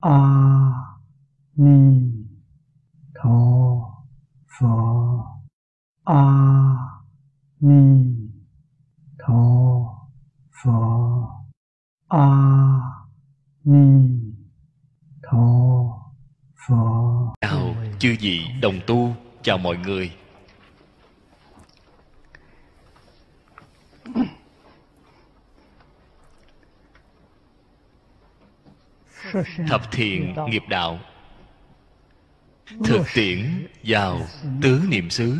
a ni tho phở a ni tho phở a ni tho phở chào chư vị đồng tu, chào mọi người. Thập thiện nghiệp đạo. Thực tiễn vào tứ niệm xứ.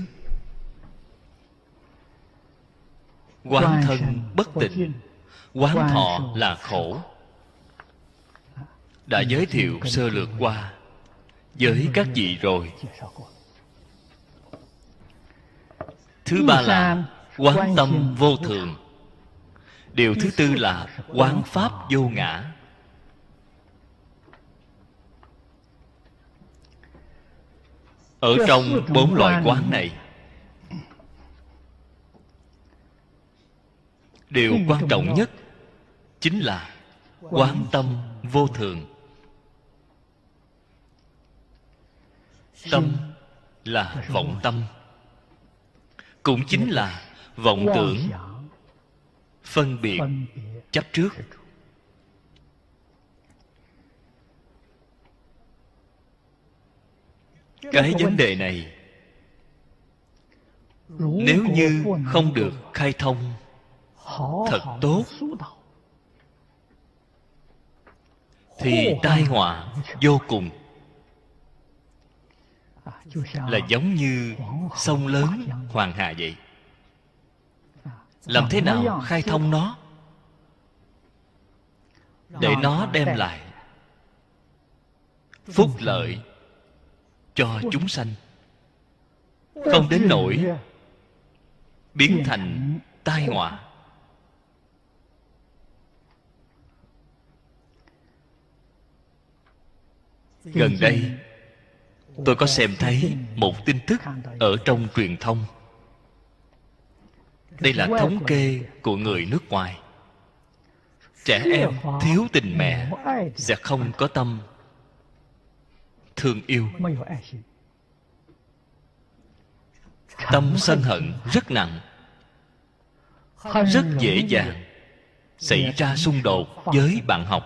Quán thân bất tịnh. quán thọ là khổ. đã giới thiệu sơ lược qua với các vị rồi. thứ ba là quán tâm vô thường. điều thứ tư là quán pháp vô ngã ở trong bốn loại quán này điều quan trọng nhất chính là quán. tâm vô thường. Tâm là vọng tâm cũng chính là vọng tưởng phân biệt chấp trước cái vấn đề này nếu như không được khai thông thật tốt. thì tai họa vô cùng. Là giống như sông lớn hoàng hà vậy. Làm thế nào khai thông nó? Để nó đem lại phúc lợi cho chúng sanh. Không đến nỗi biến thành tai họa. Gần đây, tôi có xem thấy một tin tức ở trong truyền thông. Đây là thống kê của người nước ngoài. Trẻ em thiếu tình mẹ sẽ không có tâm thương yêu. Tâm sân hận rất nặng, rất dễ dàng xảy ra xung đột với bạn học.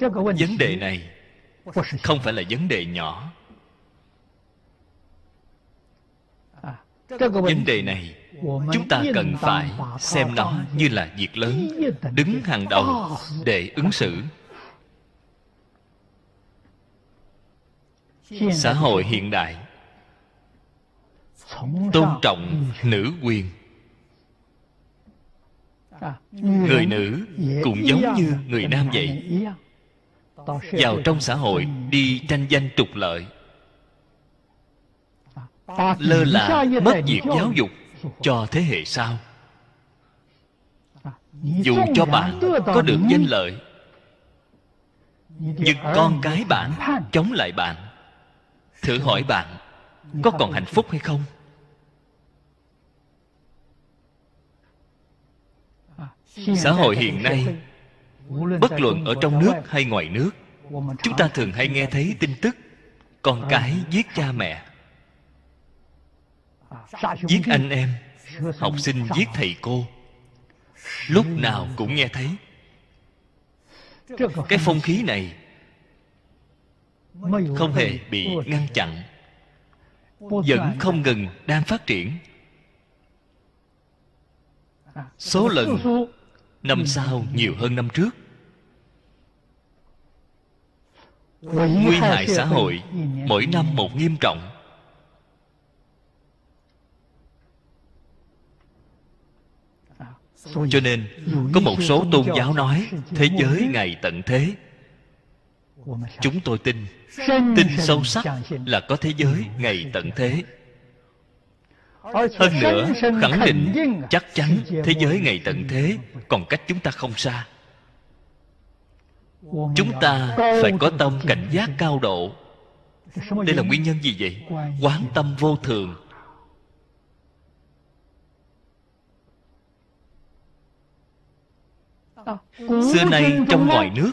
Vấn đề này không phải là vấn đề nhỏ. Vấn đề này chúng ta cần phải xem nó như là việc lớn, đứng hàng đầu để ứng xử. Xã hội hiện đại, tôn trọng nữ quyền. Người nữ cũng giống như người nam vậy. Vào trong xã hội đi tranh danh trục lợi, lơ là mất việc giáo dục cho thế hệ sau. Dù cho bạn có được danh lợi nhưng con cái bạn chống lại bạn thử hỏi bạn có còn hạnh phúc hay không? Xã hội hiện nay bất luận ở trong nước hay ngoài nước chúng ta thường hay nghe thấy tin tức con cái giết cha mẹ giết anh em. Học sinh giết thầy cô. Lúc nào cũng nghe thấy. Cái phong khí này không hề bị ngăn chặn. Vẫn không ngừng đang phát triển. Số lần năm sau nhiều hơn năm trước. Nguy hại xã hội mỗi năm một nghiêm trọng cho nên, có một số tôn giáo nói, thế giới ngày tận thế. Chúng tôi tin. Tin sâu sắc là có thế giới ngày tận thế. Hơn nữa, khẳng định chắc chắn thế giới ngày tận thế còn cách chúng ta không xa. Chúng ta phải có tâm cảnh giác cao độ. Đây là nguyên nhân gì vậy? Quán tâm vô thường. Xưa nay trong ngoài nước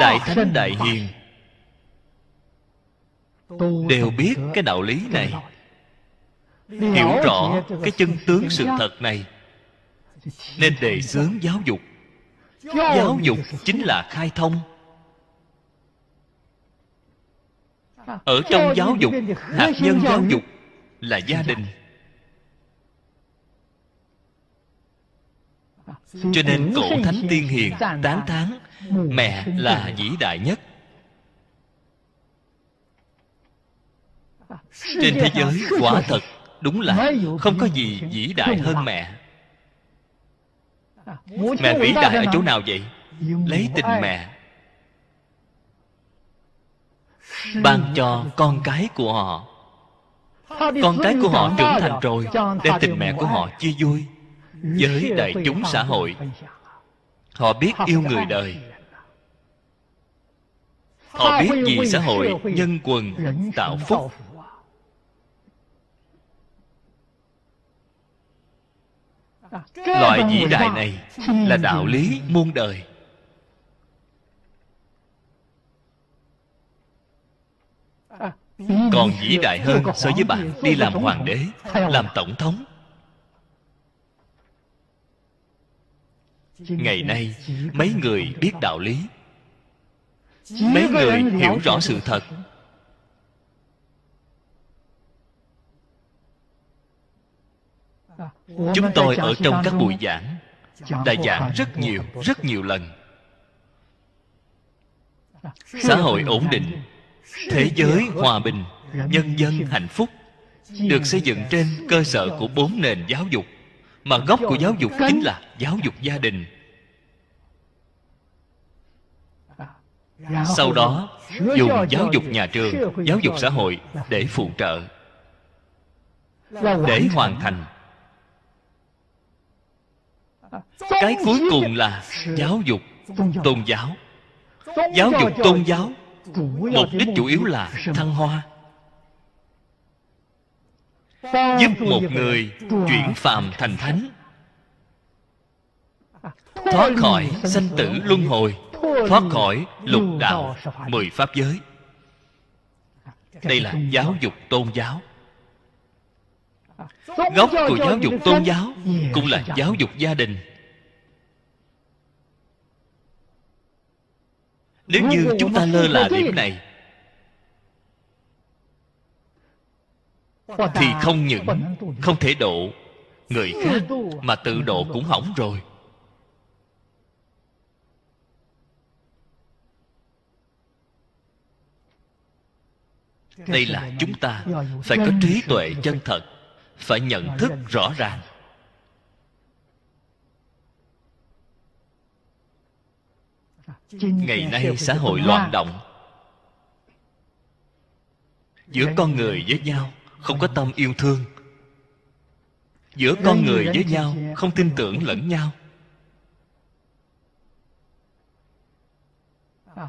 đại thánh đại hiền đều biết cái đạo lý này. Hiểu rõ cái chân tướng sự thật này nên đề xướng giáo dục. Giáo dục chính là khai thông. Ở trong giáo dục hạt nhân giáo dục là gia đình cho nên cổ thánh tiên hiền tán thán mẹ là vĩ đại nhất. Trên thế giới quả thật đúng là không có gì vĩ đại hơn mẹ. Mẹ vĩ đại ở chỗ nào vậy? Lấy tình mẹ. Ban cho con cái của họ. Con cái của họ trưởng thành rồi đem tình mẹ của họ chia vui với đại chúng xã hội. họ biết yêu người đời. họ biết vì xã hội nhân quần tạo phúc. loại vĩ đại này là đạo lý muôn đời. Còn vĩ đại hơn so với bạn đi làm hoàng đế làm tổng thống ngày nay mấy người biết đạo lý. Mấy người hiểu rõ sự thật. Chúng tôi ở trong các buổi giảng. Đã giảng rất nhiều rất nhiều lần. Xã hội ổn định. Thế giới hòa bình. Nhân dân hạnh phúc. Được xây dựng trên cơ sở của bốn nền giáo dục mà gốc của giáo dục chính là giáo dục gia đình. Sau đó dùng giáo dục nhà trường giáo dục xã hội để phụ trợ. Để hoàn thành. cái cuối cùng là giáo dục tôn giáo. Giáo dục tôn giáo mục đích chủ yếu là thăng hoa giúp một người chuyển phàm thành thánh. Thoát khỏi sanh tử luân hồi, thoát khỏi lục đạo, mười pháp giới. Đây là giáo dục tôn giáo. Gốc của giáo dục tôn giáo cũng là giáo dục gia đình. Nếu như chúng ta lơ là điểm này thì không những không thể độ người khác mà tự độ cũng hỏng rồi. Đây là chúng ta phải có trí tuệ chân thật phải nhận thức rõ ràng. Ngày nay xã hội loạn động. Giữa con người với nhau không có tâm yêu thương. Giữa con người với nhau không tin tưởng lẫn nhau.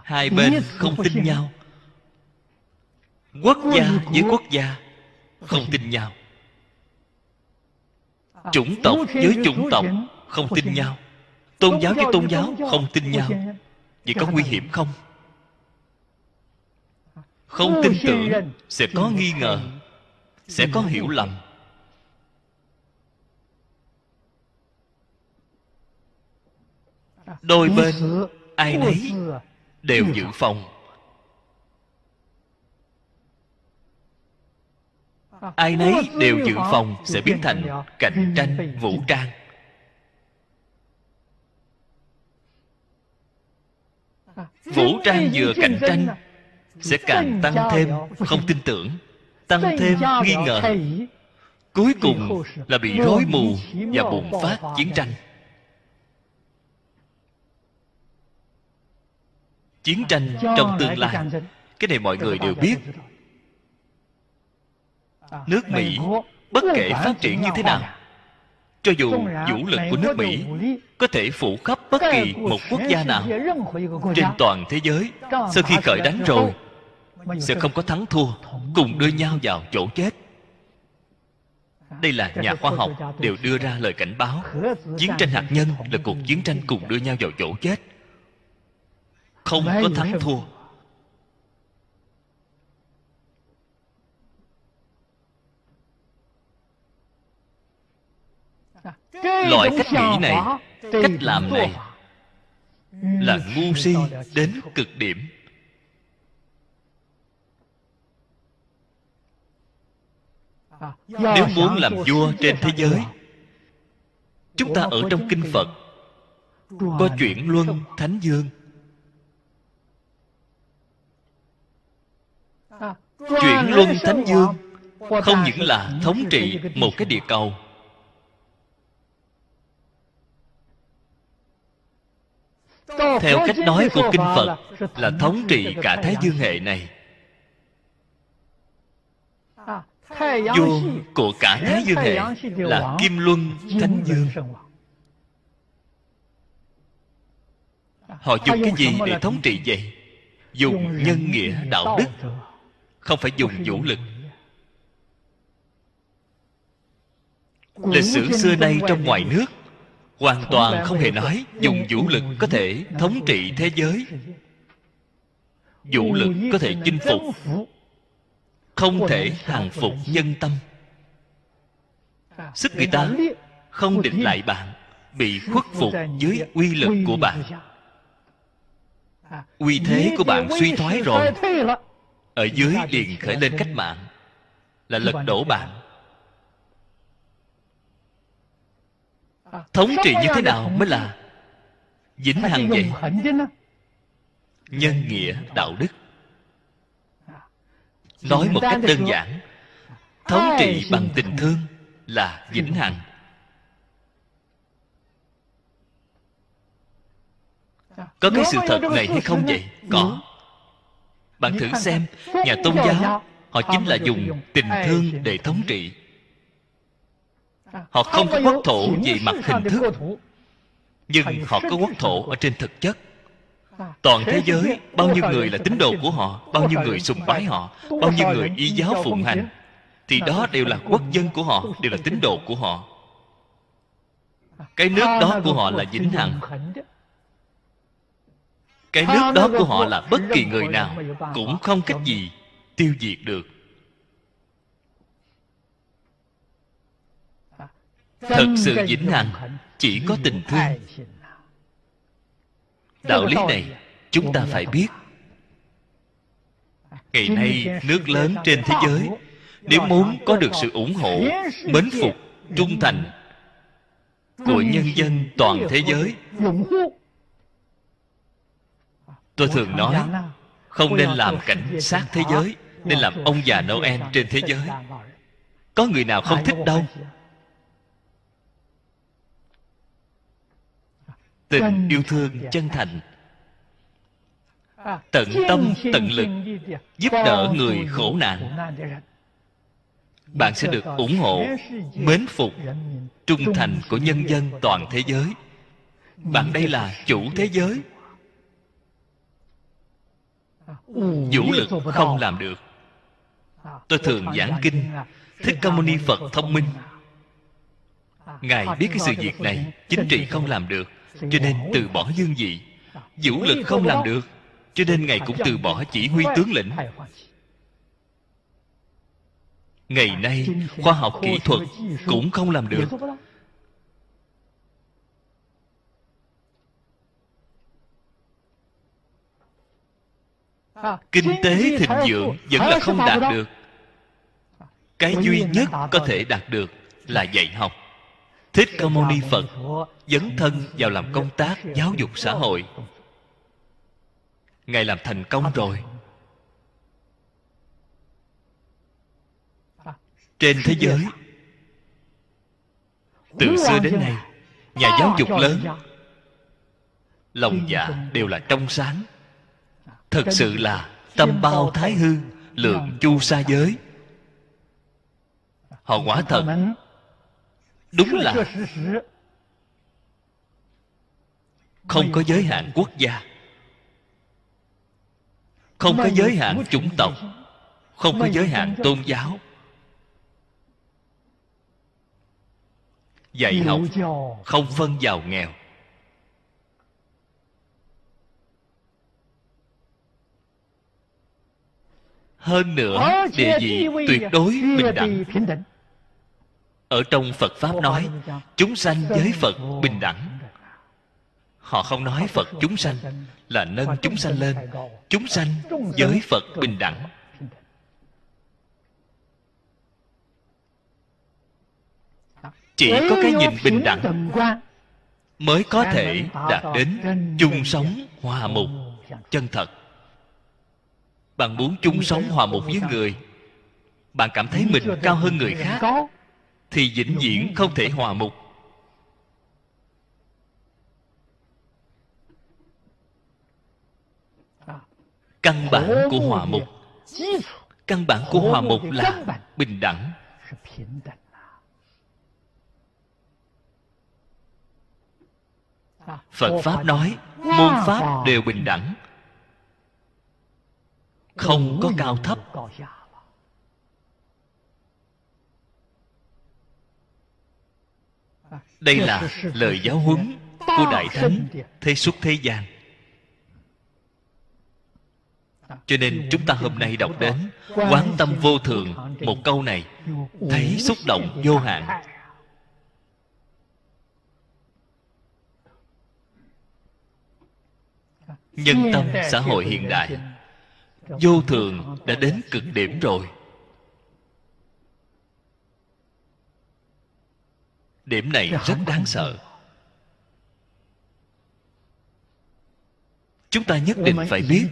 Hai bên không tin nhau. Quốc gia với quốc gia không tin nhau. Chủng tộc với chủng tộc không tin nhau. Tôn giáo với tôn giáo không tin nhau. vậy có nguy hiểm không? Không tin tưởng sẽ có nghi ngờ sẽ có hiểu lầm. Đôi bên ai nấy đều dự phòng. Ai nấy đều dự phòng sẽ biến thành cạnh tranh vũ trang. Vũ trang vừa cạnh tranh sẽ càng tăng thêm không tin tưởng tăng thêm nghi ngờ. cuối cùng là bị rối mù và bùng phát chiến tranh. Chiến tranh trong tương lai. cái này mọi người đều biết. nước mỹ bất kể phát triển như thế nào cho dù vũ lực của nước mỹ có thể phủ khắp bất kỳ một quốc gia nào trên toàn thế giới sau khi khởi đánh rồi sẽ không có thắng thua cùng đưa nhau vào chỗ chết. Đây là nhà khoa học đều đưa ra lời cảnh báo. chiến tranh hạt nhân là cuộc chiến tranh cùng đưa nhau vào chỗ chết. Không có thắng thua. Loại cách nghĩ này cách làm này là ngu si đến cực điểm nếu muốn làm vua trên thế giới chúng ta ở trong kinh phật có chuyển luân thánh dương. Chuyển luân thánh dương không những là thống trị một cái địa cầu. Theo cách nói của kinh phật là thống trị cả thái dương hệ này vua của cả thái dương hệ là kim luân thánh dương. Họ dùng cái gì để thống trị vậy? Dùng nhân nghĩa đạo đức không phải dùng vũ lực. lịch sử xưa nay trong ngoài nước hoàn toàn không hề nói dùng vũ lực có thể thống trị thế giới. Vũ lực có thể chinh phục không thể hàng phục nhân tâm. Sức người ta không định lại bạn bị khuất phục dưới uy lực của bạn. uy thế của bạn suy thoái rồi. ở dưới liền khởi lên cách mạng là lật đổ bạn. Thống trị như thế nào mới là vĩnh hằng vậy? nhân nghĩa đạo đức nói một cách đơn giản thống trị bằng tình thương là vĩnh hằng. Có cái sự thật này hay không vậy? có. bạn thử xem nhà tôn giáo họ chính là dùng tình thương để thống trị. Họ không có quốc thổ về mặt hình thức nhưng họ có quốc thổ ở trên thực chất toàn thế giới bao nhiêu người là tín đồ của họ bao nhiêu người sùng bái họ bao nhiêu người y giáo phụng hành. thì đó đều là quốc dân của họ đều là tín đồ của họ. Cái nước đó của họ là vĩnh hằng. Cái nước đó của họ là bất kỳ người nào cũng không cách gì tiêu diệt được. Thật sự vĩnh hằng chỉ có tình thương đạo lý này chúng ta phải biết. Ngày nay nước lớn trên thế giới nếu muốn có được sự ủng hộ mến phục trung thành của nhân dân toàn thế giới. Tôi thường nói không nên làm cảnh sát thế giới nên làm ông già noel trên thế giới. có người nào không thích đâu tình yêu thương chân thành. Tận tâm tận lực giúp đỡ người khổ nạn. bạn sẽ được ủng hộ mến phục trung thành của nhân dân toàn thế giới. bạn đây là chủ thế giới. Vũ lực không làm được. Tôi thường giảng kinh thích ca mâu ni phật thông minh. ngài biết cái sự việc này chính trị không làm được cho nên từ bỏ dương vị vũ lực không làm được cho nên ngài cũng từ bỏ chỉ huy tướng lĩnh. ngày nay khoa học kỹ thuật cũng không làm được. kinh tế thịnh vượng vẫn là không đạt được. Cái duy nhất có thể đạt được là dạy học thích ca mâu ni phật dấn thân vào làm công tác giáo dục xã hội. Ngài làm thành công rồi. Trên thế giới từ xưa đến nay nhà giáo dục lớn lòng dạ đều là trong sáng. Thật sự là tâm bao thái hư lượng chu sa giới. Họ quả thật đúng là không có giới hạn quốc gia. Không có giới hạn chủng tộc. không có giới hạn tôn giáo. Dạy học không phân giàu nghèo. Hơn nữa địa vị tuyệt đối bình đẳng ở trong phật pháp nói chúng sanh với phật bình đẳng. họ không nói phật chúng sanh là nâng chúng sanh lên. chúng sanh với phật bình đẳng. chỉ có cái nhìn bình đẳng mới có thể đạt đến chung sống hòa mục chân thật. Bạn muốn chung sống hòa mục với người bạn cảm thấy mình cao hơn người khác thì vĩnh viễn không thể hòa mục căn bản của hòa mục căn bản của hòa mục là bình đẳng. Phật pháp nói môn pháp đều bình đẳng. Không có cao thấp. Đây là lời giáo huấn của đại thánh thế xuất thế gian cho nên chúng ta hôm nay đọc đến quán tâm vô thường một câu này thấy xúc động vô hạn nhân tâm xã hội hiện đại vô thường đã đến cực điểm rồi điểm này rất đáng sợ. chúng ta nhất định phải biết.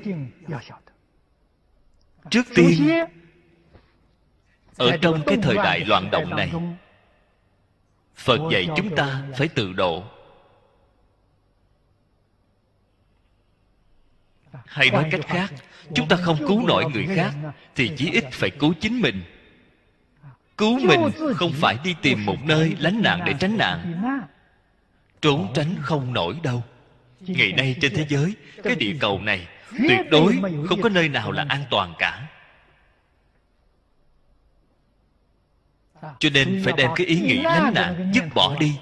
trước tiên ở trong cái thời đại loạn động này phật dạy chúng ta phải tự độ. Hay nói cách khác chúng ta không cứu nổi người khác thì chí ít phải cứu chính mình cứu mình không phải đi tìm một nơi lánh nạn để tránh nạn. trốn tránh không nổi đâu. Ngày nay trên thế giới cái địa cầu này tuyệt đối không có nơi nào là an toàn cả. Cho nên phải đem cái ý nghĩ lánh nạn dứt bỏ đi.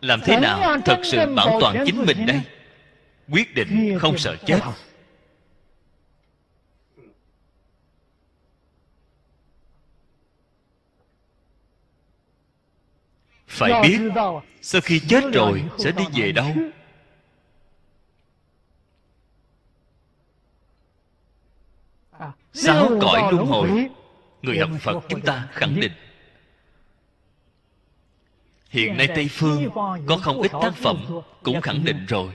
làm thế nào thật sự bảo toàn chính mình đây? quyết định không sợ chết phải biết sau khi chết rồi sẽ đi về đâu. sáu cõi luân hồi? người học phật chúng ta khẳng định. Hiện nay tây phương có không ít tác phẩm cũng khẳng định rồi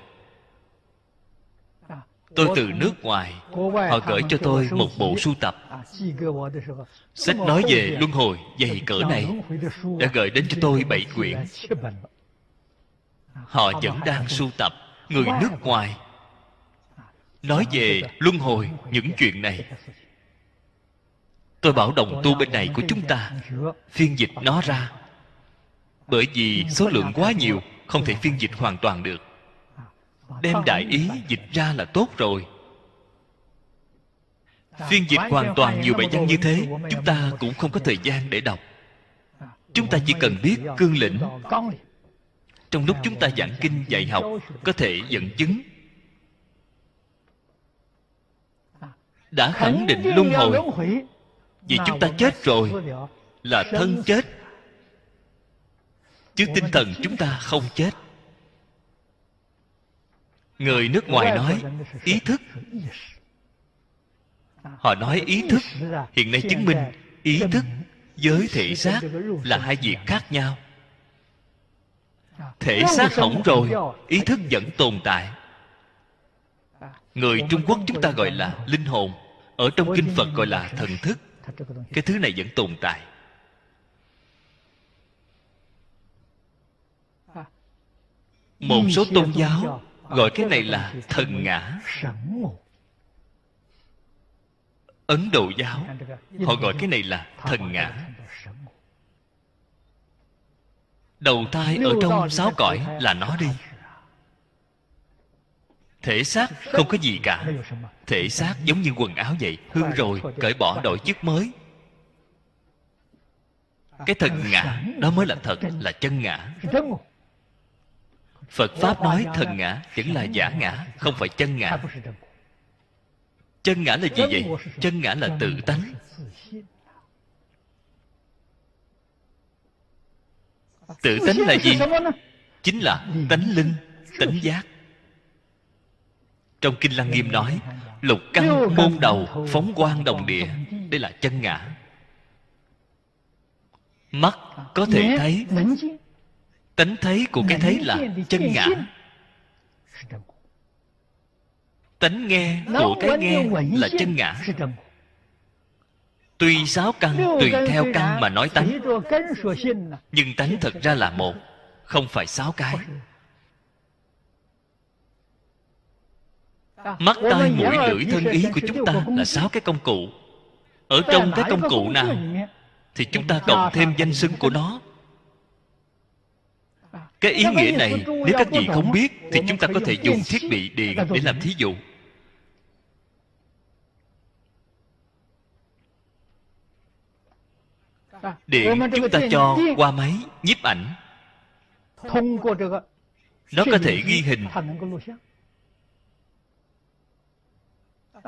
tôi từ nước ngoài, họ gửi cho tôi một bộ sưu tập. Sách nói về luân hồi dày cỡ này đã gửi đến cho tôi bảy quyển. Họ vẫn đang sưu tập người nước ngoài nói về luân hồi những chuyện này. Tôi bảo đồng tu bên này của chúng ta, phiên dịch nó ra. Bởi vì số lượng quá nhiều, không thể phiên dịch hoàn toàn được đem đại ý dịch ra là tốt rồi. Phiên dịch hoàn toàn nhiều bài văn như thế chúng ta cũng không có thời gian để đọc. Chúng ta chỉ cần biết cương lĩnh. trong lúc chúng ta giảng kinh dạy học có thể dẫn chứng. Đã khẳng định luân hồi. vì chúng ta chết rồi là thân chết. chứ tinh thần chúng ta không chết người nước ngoài nói ý thức. Họ nói ý thức. Hiện nay chứng minh ý thức với thể xác là hai việc khác nhau. Thể xác hỏng rồi ý thức vẫn tồn tại. Người trung quốc chúng ta gọi là linh hồn ở trong kinh phật gọi là thần thức. Cái thứ này vẫn tồn tại. Một số tôn giáo gọi cái này là thần ngã. Ấn độ giáo, họ gọi cái này là thần ngã. Đầu thai ở trong sáu cõi là nó đi. Thể xác không có gì cả. Thể xác giống như quần áo vậy. Hư rồi, cởi bỏ đổi chiếc mới. Cái thần ngã, đó mới là thật, là chân ngã phật pháp nói thần ngã vẫn là giả ngã, không phải chân ngã. Chân ngã là gì vậy? Chân ngã là tự tánh. Tự tánh là gì? Chính là tánh linh, tánh giác. Trong kinh lăng nghiêm nói, lục căn môn đầu phóng quang đồng địa, đây là chân ngã. Mắt có thể thấy tánh thấy của cái thấy là chân ngã. tánh nghe của cái nghe là chân ngã. Tuy sáu căn tùy theo căn mà nói tánh. nhưng tánh thật ra là một không phải sáu cái. Mắt tai mũi lưỡi thân ý của chúng ta là sáu cái công cụ. Ở trong cái công cụ nào thì chúng ta cộng thêm danh xưng của nó cái ý nghĩa này nếu các vị không biết thì chúng ta có thể dùng thiết bị điện để làm thí dụ. Điện chúng ta cho qua máy nhiếp ảnh. Nó có thể ghi hình.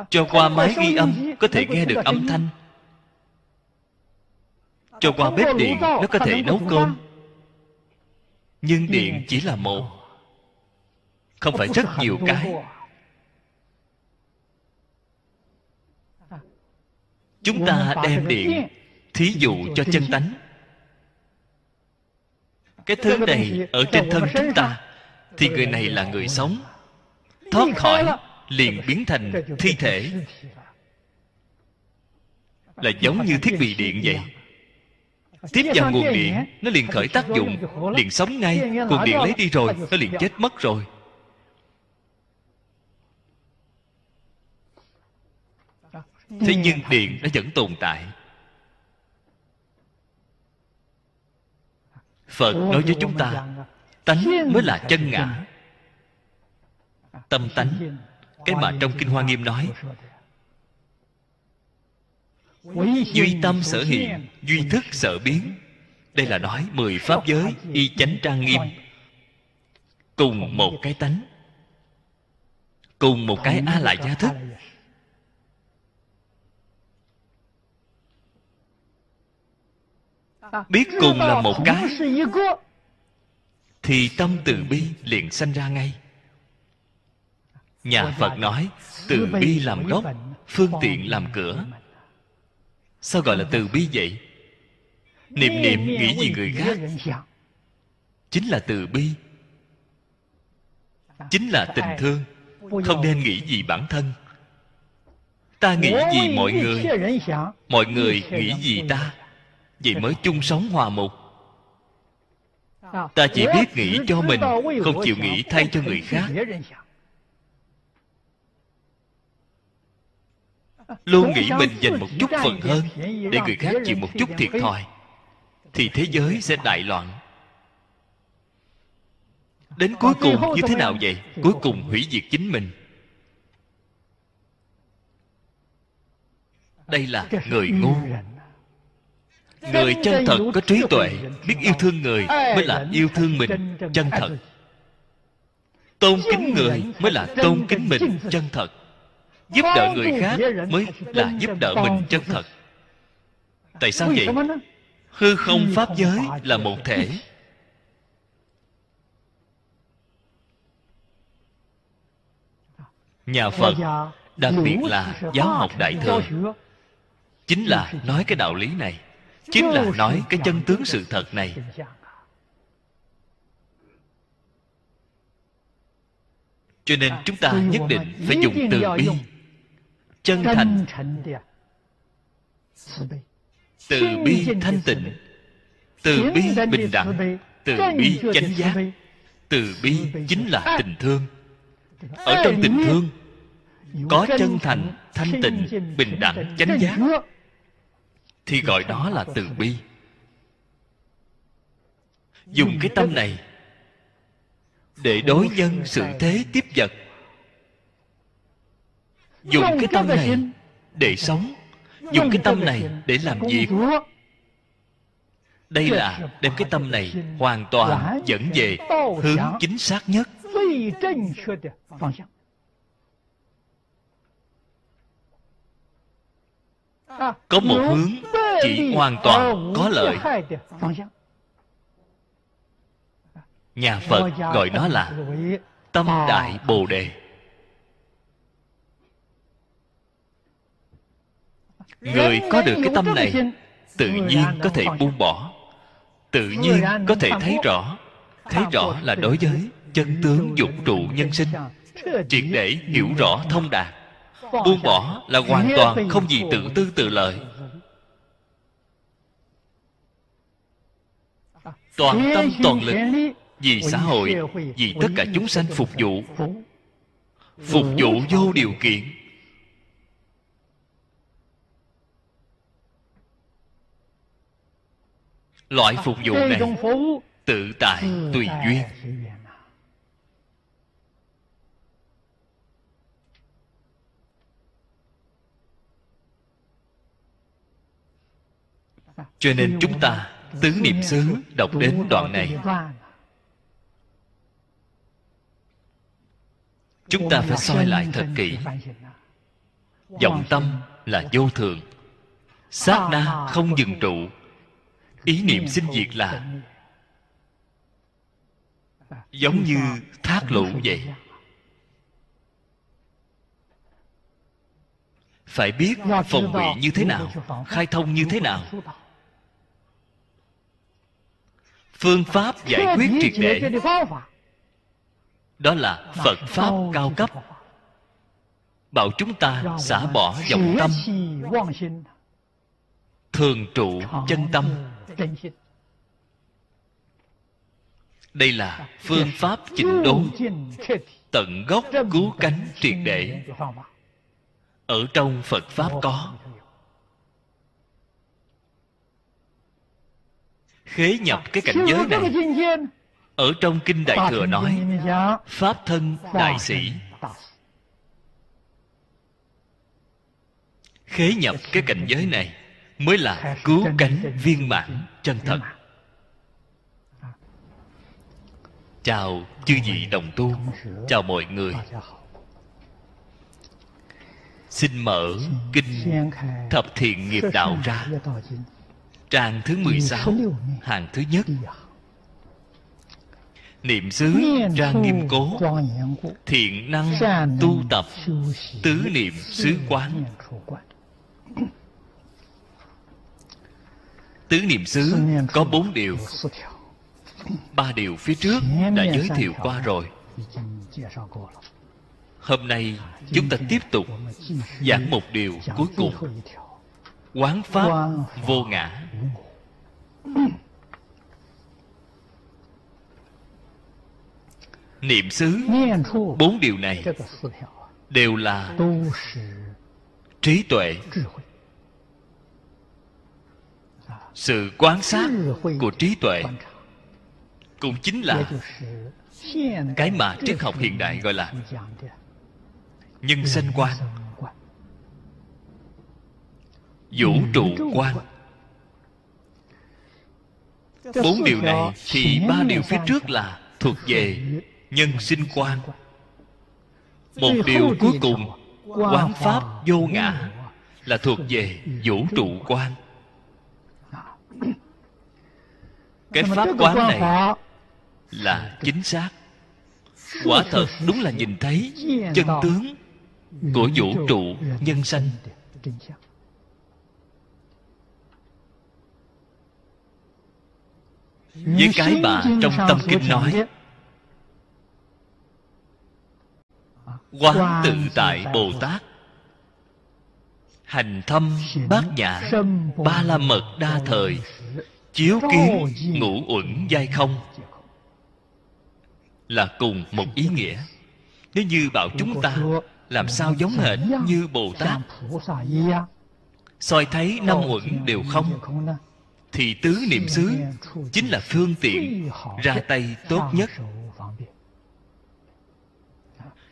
cho qua máy ghi âm có thể nghe được âm thanh. Cho qua bếp điện nó có thể nấu cơm nhưng điện chỉ là một. Không phải rất nhiều cái. Chúng ta đem điện thí dụ cho chân tánh. Cái thứ này ở trên thân chúng ta thì người này là người sống. Thoát khỏi liền biến thành thi thể. Là giống như thiết bị điện vậy tiếp vào nguồn điện nó liền khởi tác dụng liền sống ngay nguồn điện lấy đi rồi nó liền chết mất rồi. Thế nhưng điện nó vẫn tồn tại. Phật nói với chúng ta tánh mới là chân ngã. Tâm tánh cái mà trong kinh hoa nghiêm nói duy tâm sở hiện duy thức sở biến. Đây là nói mười pháp giới y chánh trang nghiêm. cùng một cái tánh. Cùng một cái a lại gia thức. biết cùng là một cái. thì tâm từ bi liền sanh ra ngay. Nhà phật nói từ bi làm gốc phương tiện làm cửa sao gọi là từ bi vậy? Niệm niệm nghĩ gì người khác? chính là từ bi. Chính là tình thương. Không nên nghĩ gì bản thân. Ta nghĩ gì mọi người? Mọi người nghĩ gì ta? Vậy mới chung sống hòa mục ta chỉ biết nghĩ cho mình không chịu nghĩ thay cho người khác luôn nghĩ mình dành một chút phần hơn để người khác chịu một chút thiệt thòi thì thế giới sẽ đại loạn. Đến cuối cùng như thế nào vậy? Cuối cùng hủy diệt chính mình. Đây là người ngu. người chân thật có trí tuệ biết yêu thương người mới là yêu thương mình chân thật. tôn kính người mới là tôn kính mình chân thật giúp đỡ người khác mới là giúp đỡ mình chân thật. Tại sao vậy? hư không pháp giới là một thể. Nhà phật đặc biệt là giáo học đại thừa. chính là nói cái đạo lý này chính là nói cái chân tướng sự thật này. cho nên chúng ta nhất định phải dùng từ bi chân thành. Từ bi thanh tịnh từ bi bình đẳng từ bi chánh giác từ bi chính là tình thương. Ở trong tình thương có chân thành thanh tịnh bình đẳng chánh giác thì gọi đó là từ bi. Dùng cái tâm này để đối nhân sự thế tiếp vật dùng cái tâm này để sống. Dùng cái tâm này để làm việc đây là đem cái tâm này hoàn toàn dẫn về hướng chính xác nhất. Có một hướng chỉ hoàn toàn có lợi. nhà phật gọi nó là tâm đại bồ đề người có được cái tâm này tự nhiên có thể buông bỏ. tự nhiên có thể thấy rõ. Thấy rõ là đối với chân tướng dục trụ nhân sinh. triệt để hiểu rõ thông đạt buông bỏ là hoàn toàn không gì tự tư tự lợi. Toàn tâm toàn lực vì xã hội vì tất cả chúng sanh phục vụ. Phục vụ vô điều kiện loại phục vụ này tự tại tùy duyên. cho nên chúng ta tứ niệm xứ đọc đến đoạn này. chúng ta phải soi lại thật kỹ. vọng tâm là vô thường. Sát na không dừng trụ ý niệm sinh diệt là giống như thác lũ vậy. Phải biết phòng bị như thế nào, khai thông như thế nào. Phương pháp giải quyết triệt để, đó là phật pháp cao cấp. Bảo chúng ta xả bỏ vọng tâm, thường trụ chân tâm đây là phương pháp chỉnh đốn tận gốc cứu cánh triệt để. ở trong phật pháp có. khế nhập cái cảnh giới này. ở trong kinh đại thừa nói pháp thân đại sĩ. khế nhập cái cảnh giới này mới là cứu cánh viên mãn chân thật. chào chư vị đồng tu chào mọi người. Xin mở kinh thập thiện nghiệp đạo ra. Trang thứ 16 hàng thứ nhất. Niệm xứ trang nghiêm cố thiện năng tu tập tứ niệm xứ quán tứ niệm xứ có bốn điều, ba điều phía trước đã giới thiệu qua rồi. Hôm nay chúng ta tiếp tục giảng một điều cuối cùng. Quán pháp vô ngã. Niệm xứ, bốn điều này đều là trí tuệ sự quan sát của trí tuệ cũng chính là cái mà triết học hiện đại gọi là nhân sanh quan. vũ trụ quan. bốn điều này thì ba điều phía trước là thuộc về nhân sinh quan. một điều cuối cùng quán pháp vô ngã là thuộc về vũ trụ quan cái pháp quán này là chính xác. Quả thật đúng là nhìn thấy chân tướng của vũ trụ nhân sanh. Với cái mà trong tâm kinh nói quán tự tại bồ tát hành thâm bát nhã ba la mật đa thời, chiếu kiến ngũ uẩn giai không. Là cùng một ý nghĩa. Nếu như bảo chúng ta làm sao giống hệt như bồ tát, soi thấy năm uẩn đều không, thì tứ niệm xứ chính là phương tiện ra tay tốt nhất.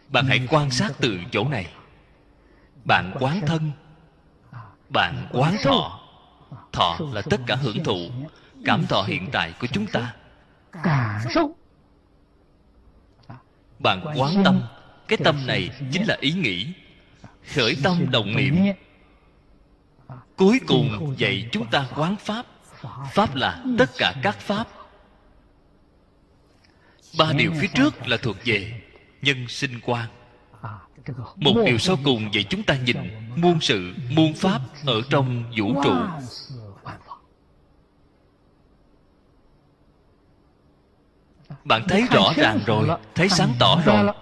Bạn hãy quan sát từ chỗ này. Bạn quán thân bạn quán thọ. Thọ là tất cả hưởng thụ cảm thọ hiện tại của chúng ta. bạn quán tâm. Cái tâm này chính là ý nghĩ. Khởi tâm động niệm. cuối cùng dạy chúng ta quán pháp. Pháp là tất cả các pháp. ba điều phía trước là thuộc về nhân sinh quan một điều sau cùng vậy chúng ta nhìn, muôn sự, muôn pháp ở trong vũ trụ. Bạn thấy rõ ràng rồi, thấy sáng tỏ rồi.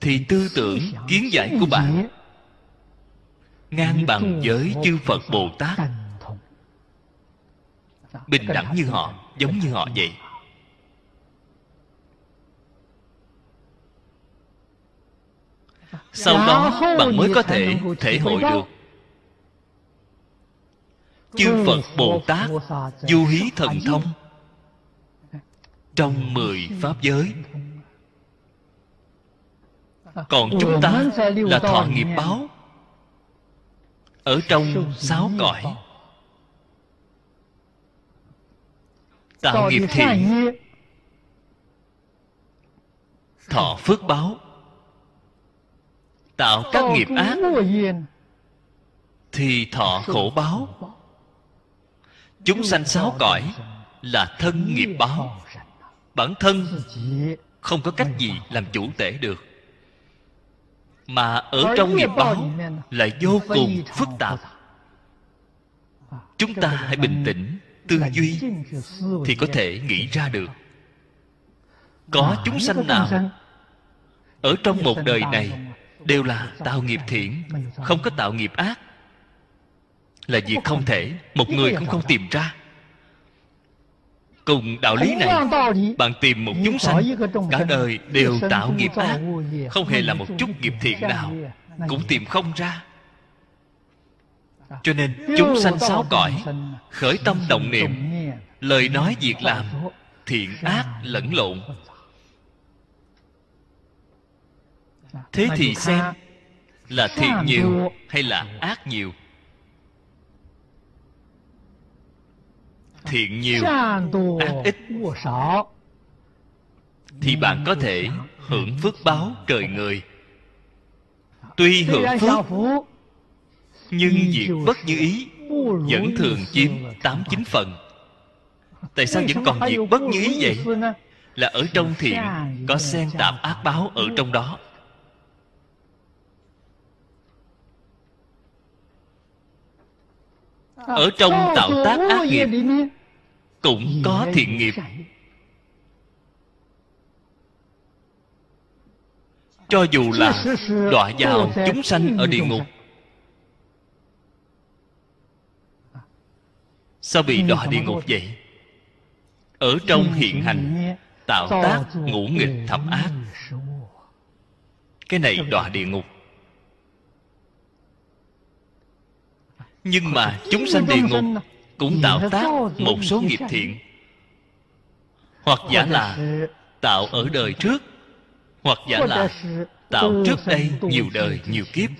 Thì tư tưởng, kiến giải của bạn, ngang bằng với chư phật bồ tát. Bình đẳng như họ, giống như họ vậy. Sau đó bạn mới có thể thể hội được. Chư phật bồ tát du hí thần thông. trong mười pháp giới còn chúng ta là thọ nghiệp báo. Ở trong sáu cõi. tạo nghiệp thiện thọ phước báo tạo các nghiệp ác thì thọ khổ báo. chúng sanh sáu cõi là thân nghiệp báo. bản thân không có cách gì làm chủ tể được. Mà ở trong nghiệp báo lại vô cùng phức tạp. chúng ta hãy bình tĩnh tư duy thì có thể nghĩ ra được. có chúng sanh nào ở trong một đời này đều là tạo nghiệp thiện không có tạo nghiệp ác. Là việc không thể một người cũng không tìm ra. Cùng đạo lý này bạn tìm một chúng sanh cả đời đều tạo nghiệp ác. không hề là một chút nghiệp thiện nào cũng tìm không ra. Cho nên chúng sanh sáu cõi khởi tâm động niệm lời nói việc làm thiện ác lẫn lộn thế thì xem là thiện nhiều hay là ác nhiều? Thiện nhiều ác ít. thì bạn có thể hưởng phước báo trời người. Tuy hưởng phước nhưng việc bất như ý vẫn thường chiếm tám chín phần. Tại sao vẫn còn việc bất như ý vậy? là ở trong thiện có xen tạp ác báo ở trong đó ở trong tạo tác ác nghiệp cũng có thiện nghiệp. cho dù là đọa vào chúng sanh ở địa ngục. sao bị đọa địa ngục vậy? Ở trong hiện hành tạo tác ngũ nghịch thập ác. Cái này đọa địa ngục nhưng mà chúng sanh địa ngục cũng tạo tác một số nghiệp thiện. hoặc giả là tạo ở đời trước. Hoặc giả là tạo trước đây nhiều đời nhiều kiếp.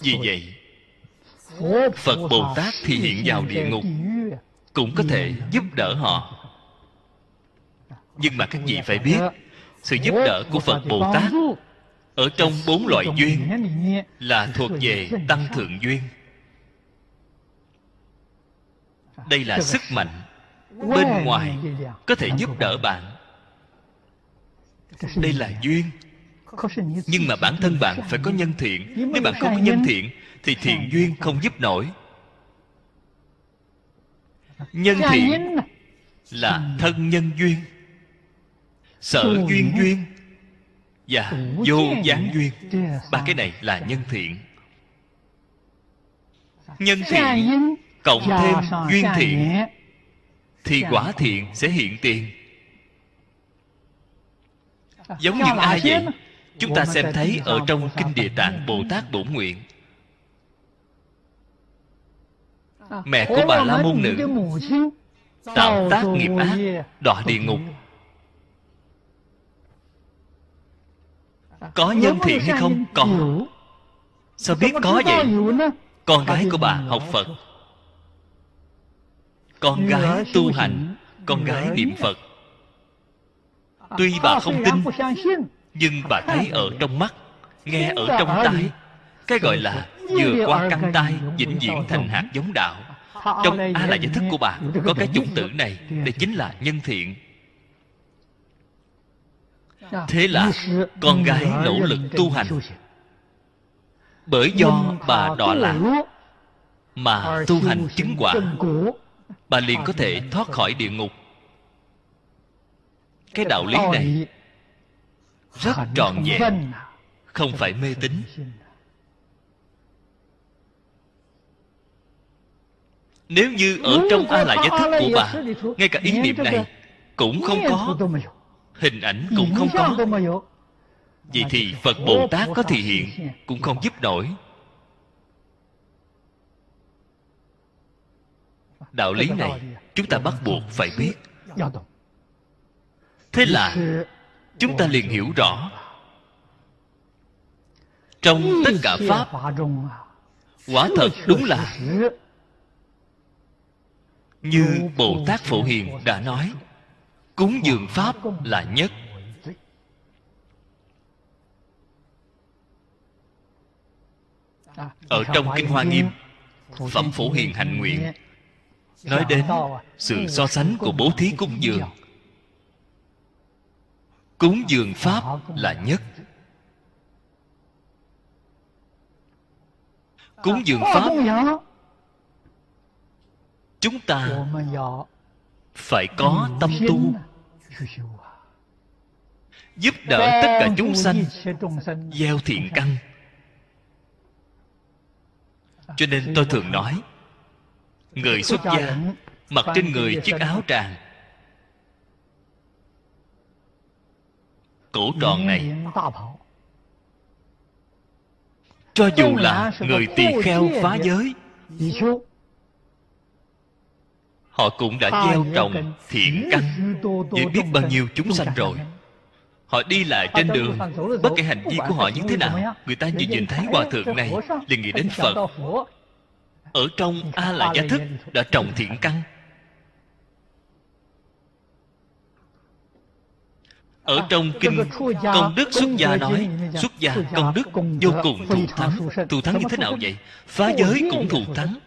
vì vậy phật bồ tát thì hiện vào địa ngục cũng có thể giúp đỡ họ. nhưng mà các vị phải biết sự giúp đỡ của phật bồ tát ở trong bốn loại duyên là thuộc về tăng thượng duyên. Đây là sức mạnh bên ngoài có thể giúp đỡ bạn. đây là duyên. Nhưng mà bản thân bạn phải có nhân thiện. Nếu bạn không có nhân thiện thì thiện duyên không giúp nổi. Nhân thiện là thân nhân duyên. Sở duyên duyên và vô gián duyên. Ba cái này là nhân thiện. Nhân thiện cộng thêm duyên thiện thì quả thiện sẽ hiện tiền. Giống như ai vậy? chúng ta xem thấy ở trong kinh địa tạng bồ tát bổn nguyện. Mẹ của bà la môn nữ tạo tác nghiệp ác đọa địa ngục có nhân thiện hay không? có. sao biết có vậy? con gái của bà học phật. con gái tu hành con gái niệm phật. Tuy bà không tin nhưng bà thấy ở trong mắt nghe ở trong tai. Cái gọi là vừa qua căn tai vĩnh viễn thành hạt giống đạo. Trong a la giải thức của bà có cái chủng tử này đây chính là nhân thiện thế là con gái nỗ lực tu hành. Bởi do bà đọa lạc mà tu hành chứng quả, bà liền có thể thoát khỏi địa ngục. Cái đạo lý này rất trọn vẹn, không phải mê tín. Nếu như ở trong a la giá thức của bà, ngay cả ý niệm này cũng không có hình ảnh cũng không có. vậy thì phật bồ tát có thị hiện cũng không giúp nổi. Đạo lý này chúng ta bắt buộc phải biết. Thế là chúng ta liền hiểu rõ. Trong tất cả pháp quả thật đúng là như bồ tát phổ hiền đã nói cúng dường pháp là nhất. Ở trong kinh hoa nghiêm, phẩm phổ hiền hạnh nguyện, nói đến sự so sánh của bố thí cúng dường. Cúng dường pháp là nhất. Cúng dường pháp, chúng ta phải có tâm tu. Giúp đỡ tất cả chúng sanh, gieo thiện căn. Cho nên tôi thường nói, người xuất gia mặc trên người chiếc áo tràng. Cổ tròn này, cho dù là người tỳ kheo phá giới họ cũng đã gieo trồng thiện căn với biết bao nhiêu chúng sanh rồi. họ đi lại trên đường bất kể hành vi của họ như thế nào người ta vừa nhìn thấy hòa thượng này liền nghĩ đến phật. ở trong a la giá thức đã trồng thiện căn. Ở trong kinh công đức xuất gia nói xuất gia công đức vô cùng thù thắng. Thù thắng như thế nào vậy? phá giới cũng thù thắng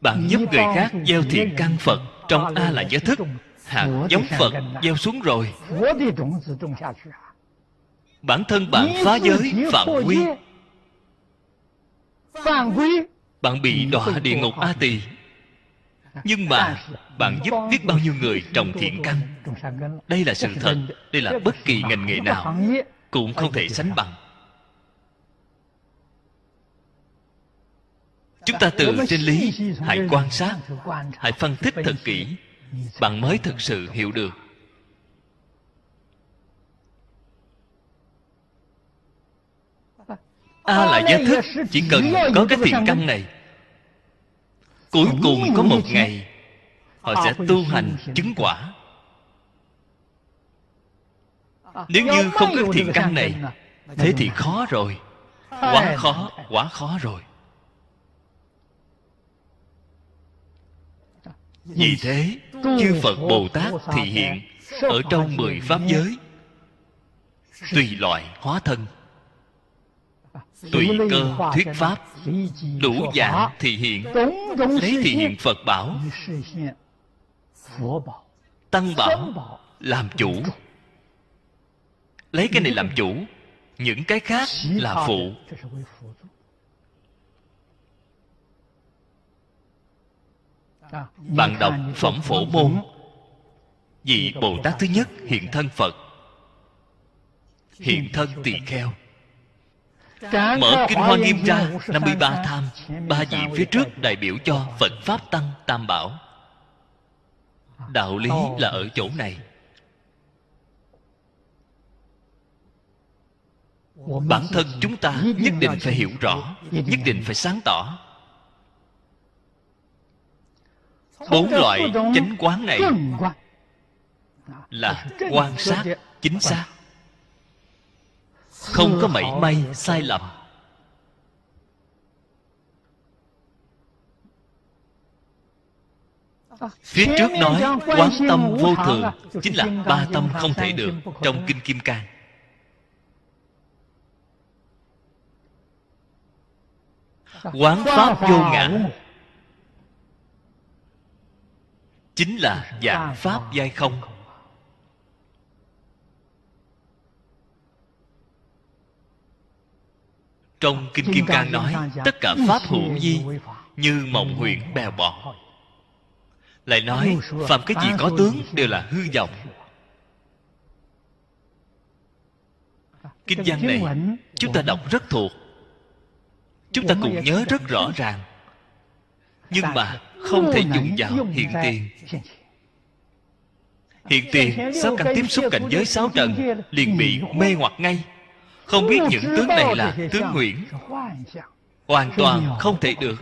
bạn giúp người khác gieo thiện căn phật trong a là giới thức. hạt giống phật gieo xuống rồi. Bản thân bạn phá giới phạm quy bạn bị đọa địa ngục a tỳ nhưng mà bạn giúp biết bao nhiêu người trồng thiện căn. đây là sự thật đây là bất kỳ ngành nghề nào cũng không thể sánh bằng chúng ta từ trên lý hãy quan sát hãy phân tích thật kỹ. Bạn mới thực sự hiểu được. A là giá thức chỉ cần có cái thiện căn này. Cuối cùng có một ngày họ sẽ tu hành chứng quả. Nếu như không có thiện căn này thế thì khó rồi. Quá khó quá khó rồi vì thế, chư phật bồ tát thị hiện ở trong mười pháp giới. Tùy loại hóa thân, tùy cơ thuyết pháp, đủ dạng thị hiện lấy thị hiện phật bảo. Tăng bảo làm chủ. Lấy cái này làm chủ, những cái khác là phụ. Bạn đọc phẩm phổ môn vị bồ tát thứ nhất hiện thân phật hiện thân tỳ kheo. Mở kinh hoa nghiêm ra 53 tham ba vị phía trước đại biểu cho phật pháp tăng tam bảo. Đạo lý là ở chỗ này. Bản thân chúng ta nhất định phải hiểu rõ nhất định phải sáng tỏ bốn loại chánh quán này là quan sát chính xác. Không có mảy may sai lầm. Phía trước nói quán tâm vô thường chính là ba tâm không thể được trong kinh kim cang. Quán pháp vô ngã chính là dạng pháp giai không. Trong kinh kim cang nói tất cả pháp hữu di như mộng huyễn bèo bọt. Lại nói phạm cái gì có tướng đều là hư vọng. Kinh văn này chúng ta đọc rất thuộc. Chúng ta cũng nhớ rất rõ ràng. Nhưng mà không thể dùng vào hiện tiền. Hiện tiền sáu căn tiếp xúc cảnh giới sáu trần liền bị mê hoặc ngay? Không biết những tướng này là tướng huyễn hoàn toàn không thể được.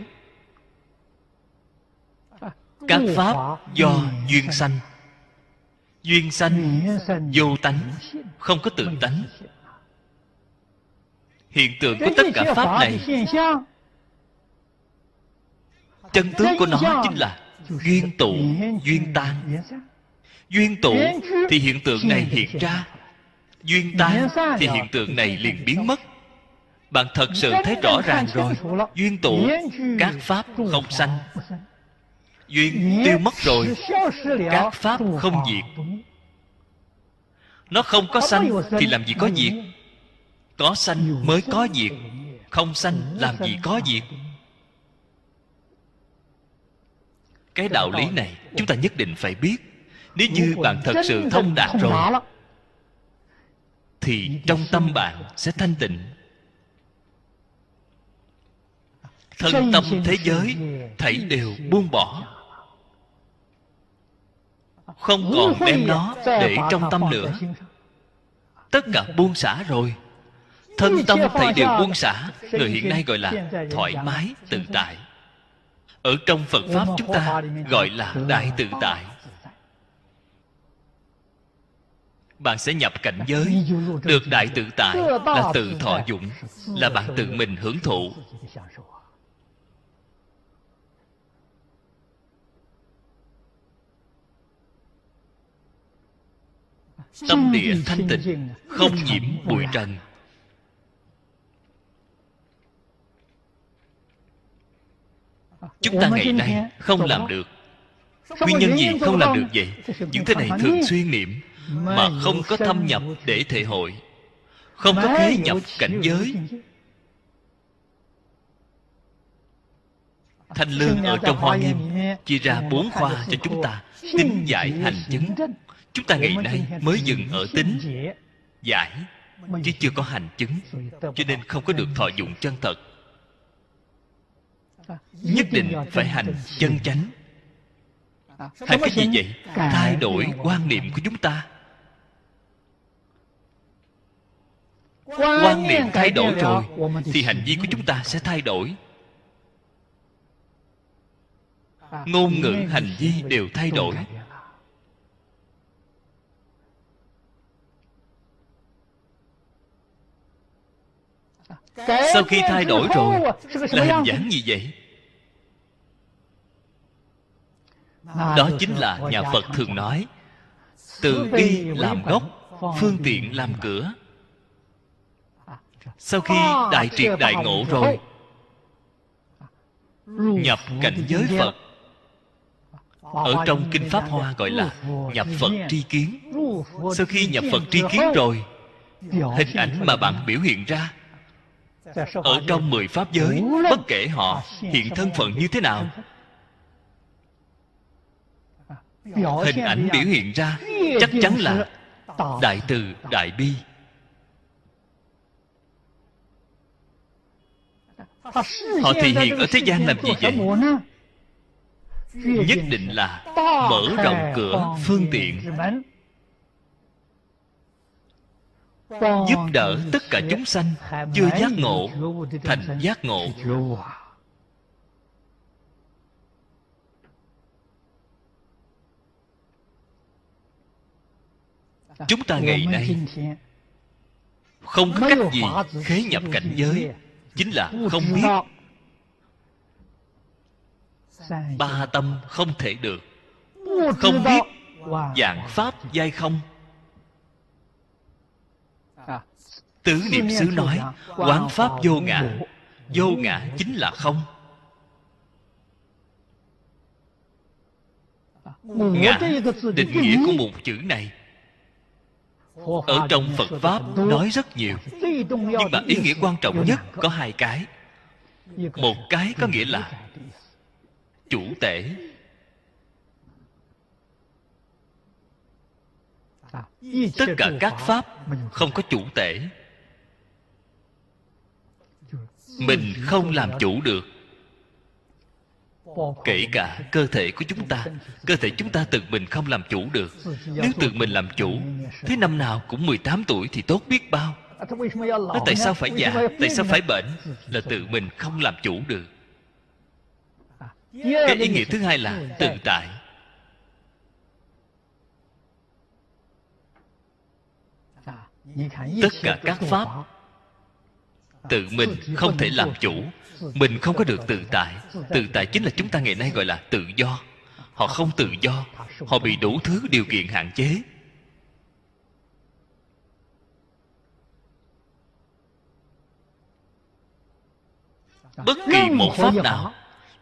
các pháp do duyên sanh. duyên sanh vô tánh không có tự tánh. hiện tượng của tất cả pháp này chân tướng của nó chính là duyên tụ, duyên tan. Duyên tụ thì hiện tượng này hiện ra. Duyên tan thì hiện tượng này liền biến mất. Bạn thật sự thấy rõ ràng rồi. Duyên tụ, các pháp không sanh. Duyên tiêu mất rồi, các pháp không diệt. Nó không có sanh thì làm gì có diệt? Có sanh mới có diệt, không sanh làm gì có diệt? Cái đạo lý này chúng ta nhất định phải biết. Nếu như bạn thật sự thông đạt rồi thì trong tâm bạn sẽ thanh tịnh. Thân tâm thế giới thảy đều buông bỏ. không còn đem nó để trong tâm nữa. tất cả buông xả rồi. Thân tâm thảy đều buông xả. người hiện nay gọi là thoải mái tự tại ở trong phật pháp chúng ta gọi là đại tự tại. Bạn sẽ nhập cảnh giới được đại tự tại là tự thọ dụng là bạn tự mình hưởng thụ. Tâm địa thanh tịnh không nhiễm bụi trần chúng ta ngày nay không làm được. Nguyên nhân gì? không làm được vậy. những thứ này thường xuyên niệm mà không có thâm nhập để thể hội. Không có khế nhập cảnh giới. thanh lương ở trong hoa nghiêm chia ra bốn khoa cho chúng ta tính giải hành chứng chúng ta ngày nay mới dừng ở tính giải chứ chưa có hành chứng cho nên không có được thọ dụng chân thật nhất định phải hành chân chánh. Hành cái gì vậy, thay đổi quan niệm của chúng ta. Quan niệm thay đổi rồi, thì hành vi của chúng ta sẽ thay đổi. Ngôn ngữ, hành vi đều thay đổi. Sau khi thay đổi rồi là hình dáng gì vậy? Đó chính là nhà phật thường nói từ bi làm gốc phương tiện làm cửa. Sau khi đại triệt đại ngộ rồi. nhập cảnh giới phật. Ở trong kinh pháp hoa gọi là nhập phật tri kiến. Sau khi nhập phật tri kiến rồi hình ảnh mà bạn biểu hiện ra ở trong mười pháp giới, bất kể họ hiện thân phận như thế nào, hình ảnh biểu hiện ra chắc chắn là đại từ đại bi. Họ thể hiện ở thế gian làm gì vậy? Nhất định là mở rộng cửa phương tiện giúp đỡ tất cả chúng sanh chưa giác ngộ thành giác ngộ. chúng ta ngày nay không có cách gì khế nhập cảnh giới chính là không biết. ba tâm không thể được. Không biết dạng pháp giai không tứ niệm xứ nói quán pháp vô ngã. vô ngã chính là không. Ngã định nghĩa của một chữ này. Ở trong phật pháp nói rất nhiều nhưng mà ý nghĩa quan trọng nhất có hai cái. Một cái có nghĩa là chủ tể. Tất cả các pháp không có chủ tể mình không làm chủ được. Kể cả cơ thể của chúng ta, cơ thể chúng ta tự mình không làm chủ được. Nếu tự mình làm chủ, thế năm nào cũng 18 tuổi thì tốt biết bao. Nó tại sao phải già, tại sao phải bệnh? Là tự mình không làm chủ được. Cái ý nghĩa thứ hai là tự tại. Tất cả các pháp tự mình không thể làm chủ. Mình không có được tự tại. Tự tại chính là chúng ta ngày nay gọi là tự do. Họ không tự do. Họ bị đủ thứ điều kiện hạn chế. Bất kỳ một pháp nào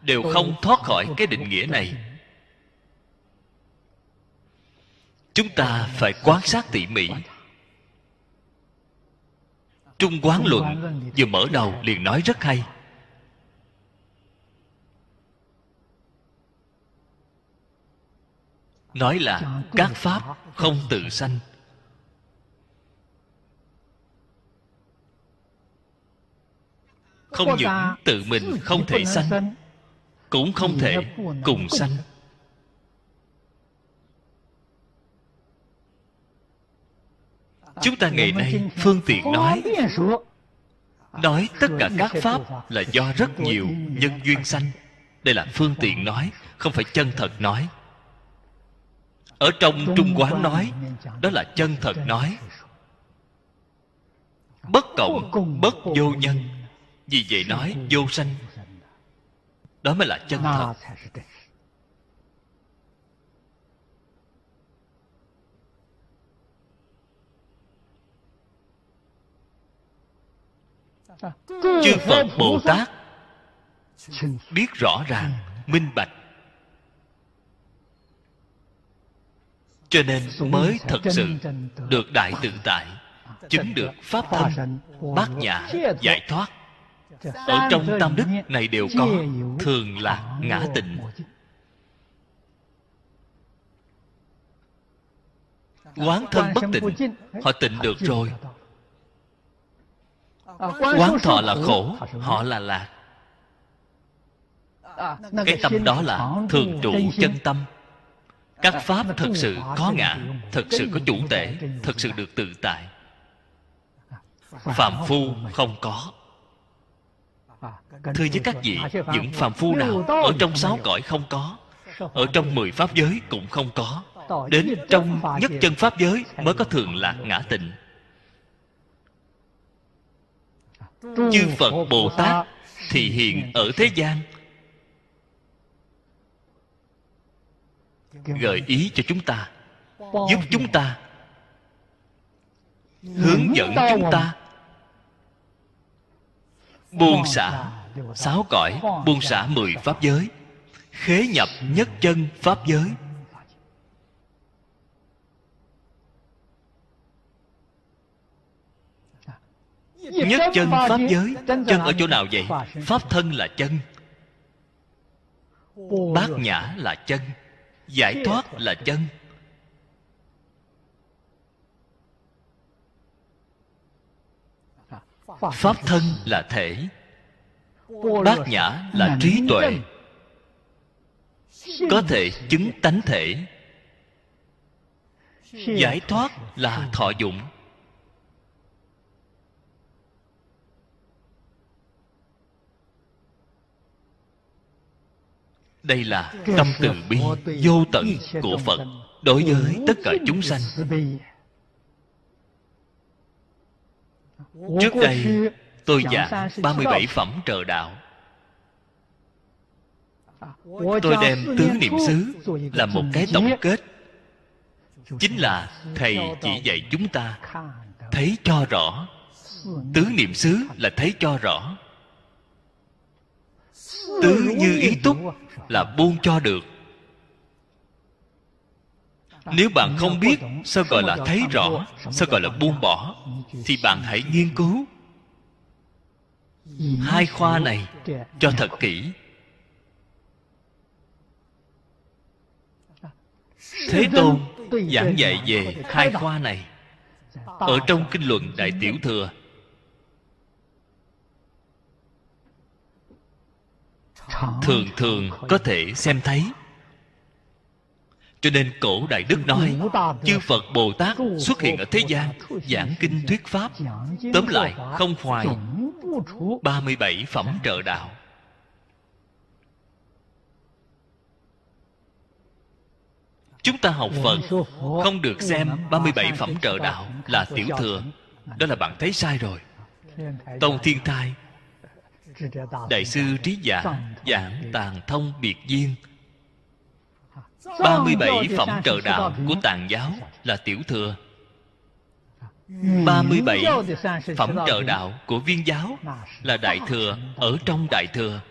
đều không thoát khỏi cái định nghĩa này. chúng ta phải quan sát tỉ mỉ trung quán luận. Vừa mở đầu liền nói rất hay. Nói là các pháp không tự sanh. Không những tự mình không thể sanh, cũng không thể cùng sanh. Chúng ta ngày nay, phương tiện nói nói tất cả các pháp là do rất nhiều nhân duyên sanh. Đây là phương tiện nói, không phải chân thật nói. Ở trong trung quán nói, đó là chân thật nói. Bất cộng, bất vô nhân. Vì vậy nói vô sanh, đó mới là chân thật. Chư phật bồ tát. Biết rõ ràng minh bạch. Cho nên mới thật sự được đại tự tại chứng được pháp thân bát nhã giải thoát. Ở trong tam đức này đều có thường là ngã tịnh. quán thân bất tịnh họ tịnh được rồi quán thọ là khổ họ là lạc. Cái tâm đó là thường trụ chân tâm. Các pháp thật sự có ngã thật sự có chủ tể thật sự được tự tại. Phạm phu không có. Thưa với các vị những phàm phu nào ở trong sáu cõi không có ở trong mười pháp giới cũng không có. đến trong nhất chân pháp giới mới có thường lạc ngã tịnh chư phật bồ tát thì hiện ở thế gian. Gợi ý cho chúng ta giúp chúng ta hướng dẫn chúng ta. Buông xả sáu cõi buông xả mười pháp giới khế nhập nhất chân pháp giới nhất chân pháp giới. chân ở chỗ nào vậy? Pháp thân là chân. Bát nhã là chân. Giải thoát là chân. Pháp thân là thể. Bát nhã là trí tuệ. có thể chứng tánh thể. Giải thoát là thọ dụng đây là tâm từ bi vô tận của phật đối với tất cả chúng sanh. Trước đây tôi giảng 37 phẩm trợ đạo. Tôi đem tứ niệm xứ là một cái tổng kết. Chính là Thầy chỉ dạy chúng ta Thấy cho rõ. Tứ niệm xứ là thấy cho rõ. Tứ như ý túc là buông cho được. Nếu bạn không biết sao gọi là thấy rõ, sao gọi là buông bỏ, thì bạn hãy nghiên cứu. Hai khoa này cho thật kỹ. Thế tôn giảng dạy về hai khoa này. Ở trong kinh luận đại tiểu thừa thường thường, có thể xem thấy. Cho nên cổ đại đức nói, chư phật bồ tát xuất hiện ở thế gian, giảng kinh thuyết pháp. Tóm lại, không hoài. 37 phẩm trợ đạo. Chúng ta học Phật, Không được xem 37 phẩm trợ đạo Là tiểu thừa. Đó là bạn thấy sai rồi. Tông Thiên Thai Đại sư Trí Giả Giảng Tàng Thông Biệt Duyên. 37 phẩm trợ đạo của tàn giáo là tiểu thừa. 37 phẩm trợ đạo của viên giáo là đại thừa ở trong đại thừa.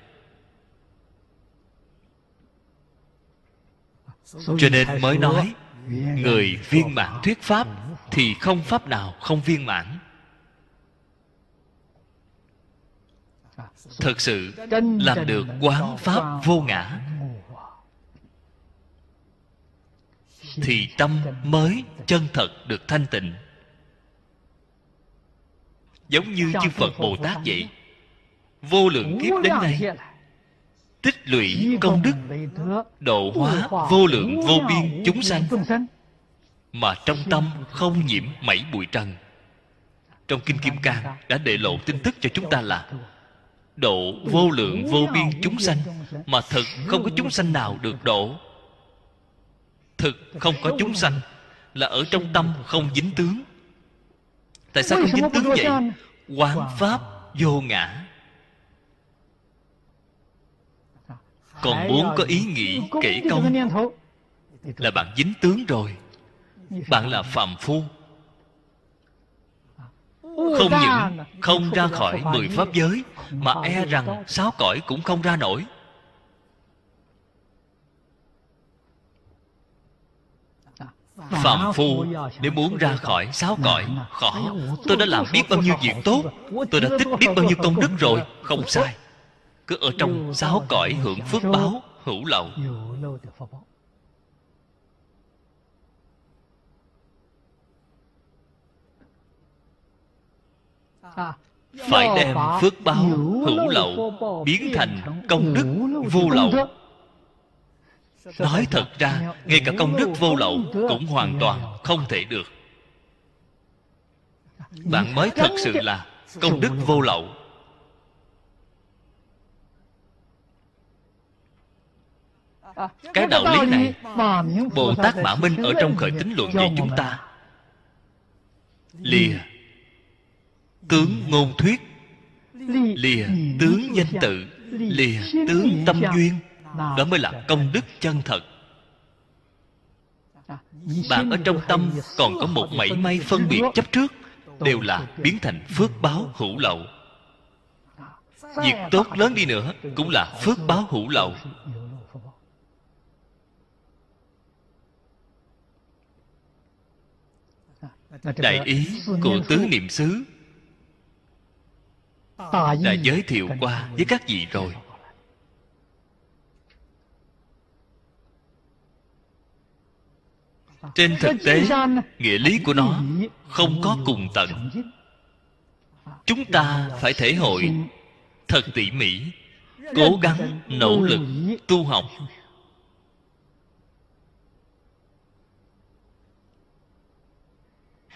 Cho nên mới nói, người viên mãn thuyết pháp thì không pháp nào không viên mãn. Thật sự làm được quán pháp vô ngã. thì tâm mới chân thật được thanh tịnh. Giống như chư phật bồ tát vậy. Vô lượng kiếp đến nay tích lũy công đức độ hóa vô lượng vô biên chúng sanh. mà trong tâm không nhiễm mảy bụi trần. Trong kinh kim cang đã đệ lộ tin tức cho chúng ta là độ vô lượng, vô biên chúng sanh mà thực không có chúng sanh nào được độ. Thực không có chúng sanh là ở trong tâm không dính tướng. Tại sao không dính tướng vậy? Quán pháp vô ngã. Còn muốn có ý nghĩ kể công là bạn dính tướng rồi. Bạn là phàm phu. Không những không ra khỏi mười pháp giới mà e rằng sáu cõi cũng không ra nổi. Phạm phu Nếu muốn ra khỏi sáu cõi Khó. Tôi đã làm biết bao nhiêu việc tốt. Tôi đã tích biết bao nhiêu công đức rồi. Không sai. Cứ ở trong sáu cõi hưởng phước báo Hữu lậu Phải đem phước báo hữu lậu Biến thành công đức vô lậu. Nói thật ra ngay cả công đức vô lậu cũng hoàn toàn không thể được. Bạn mới thật sự là công đức vô lậu. Cái đạo lý này bồ tát mã minh ở trong khởi tính luận dạy chúng ta. Lìa tướng ngôn thuyết. Lìa tướng danh tự lìa tướng tâm duyên. Đó mới là công đức chân thật. Bạn ở trong tâm còn có một mảy may phân biệt chấp trước đều là biến thành phước báo hữu lậu. Việc tốt lớn đi nữa cũng là phước báo hữu lậu. đại ý của tứ niệm xứ đã giới thiệu qua với các vị rồi. trên thực tế nghĩa lý của nó không có cùng tận. chúng ta phải thể hội thật tỉ mỉ cố gắng nỗ lực tu học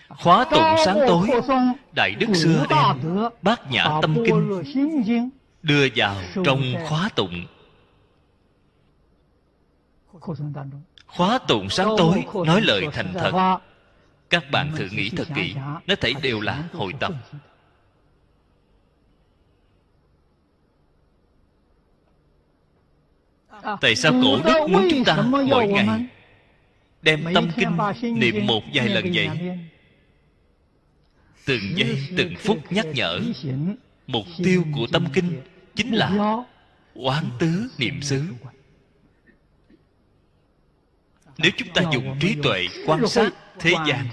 khóa tụng sáng tối đại đức xưa đem bát nhã tâm kinh đưa vào trong khóa tụng. Khóa tụng sáng tối nói lời thành thật. Các bạn thử nghĩ thật kỹ nó thể đều là hồi tập. À, tại sao cổ đức muốn chúng ta mỗi ngày đem tâm kinh niệm một vài lần vậy? Từng giây từng phút nhắc nhở. Mục tiêu của tâm kinh chính là quán tứ niệm xứ. Nếu chúng ta dùng trí tuệ quan sát thế gian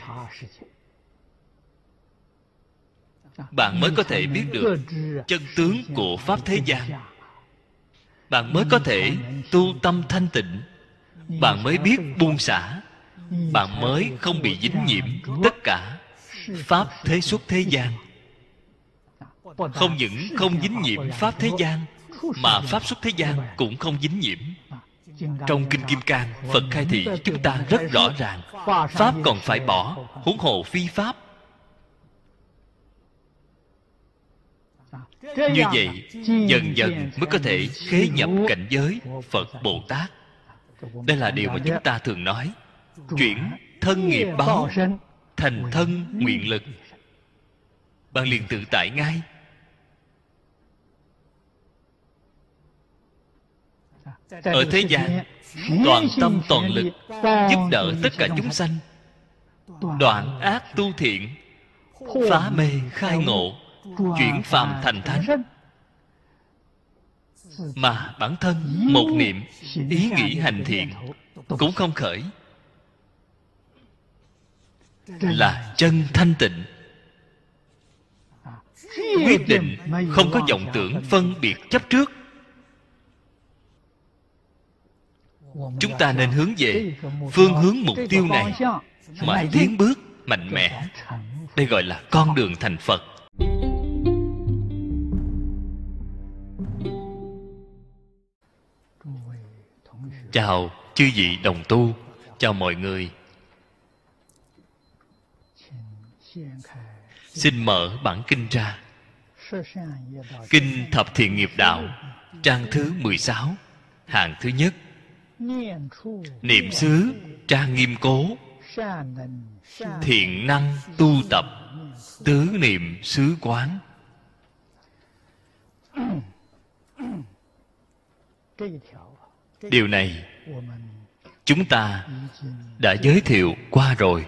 bạn mới có thể biết được chân tướng của pháp thế gian. Bạn mới có thể tu tâm thanh tịnh. Bạn mới biết buông xả. Bạn mới không bị dính nhiễm tất cả pháp thế xuất thế gian. Không những không dính nhiễm pháp thế gian, mà pháp xuất thế gian cũng không dính nhiễm. Trong kinh kim cang, phật khai thị chúng ta rất rõ ràng, pháp còn phải bỏ huống hồ phi pháp. Như vậy, dần dần mới có thể khế nhập cảnh giới phật bồ tát. Đây là điều mà chúng ta thường nói, chuyển thân nghiệp báo thành thân nguyện lực. Bạn liền tự tại ngay. Ở thế gian, toàn tâm toàn lực giúp đỡ tất cả chúng sanh. Đoạn ác tu thiện, phá mê khai ngộ, chuyển phàm thành thánh. Mà bản thân một niệm, ý nghĩ hành thiện cũng không khởi là chân thanh tịnh. Quyết định không có vọng tưởng phân biệt chấp trước. Chúng ta nên hướng về phương hướng mục tiêu này, mà tiến bước mạnh mẽ. Đây gọi là con đường thành phật. Chào chư vị đồng tu, chào mọi người. Xin mở bản kinh ra. Kinh thập thiện nghiệp đạo, trang thứ 16 hàng thứ nhất. Niệm xứ trang nghiêm cố. Thiện năng tu tập, tứ niệm xứ quán. Điều này chúng ta đã giới thiệu qua rồi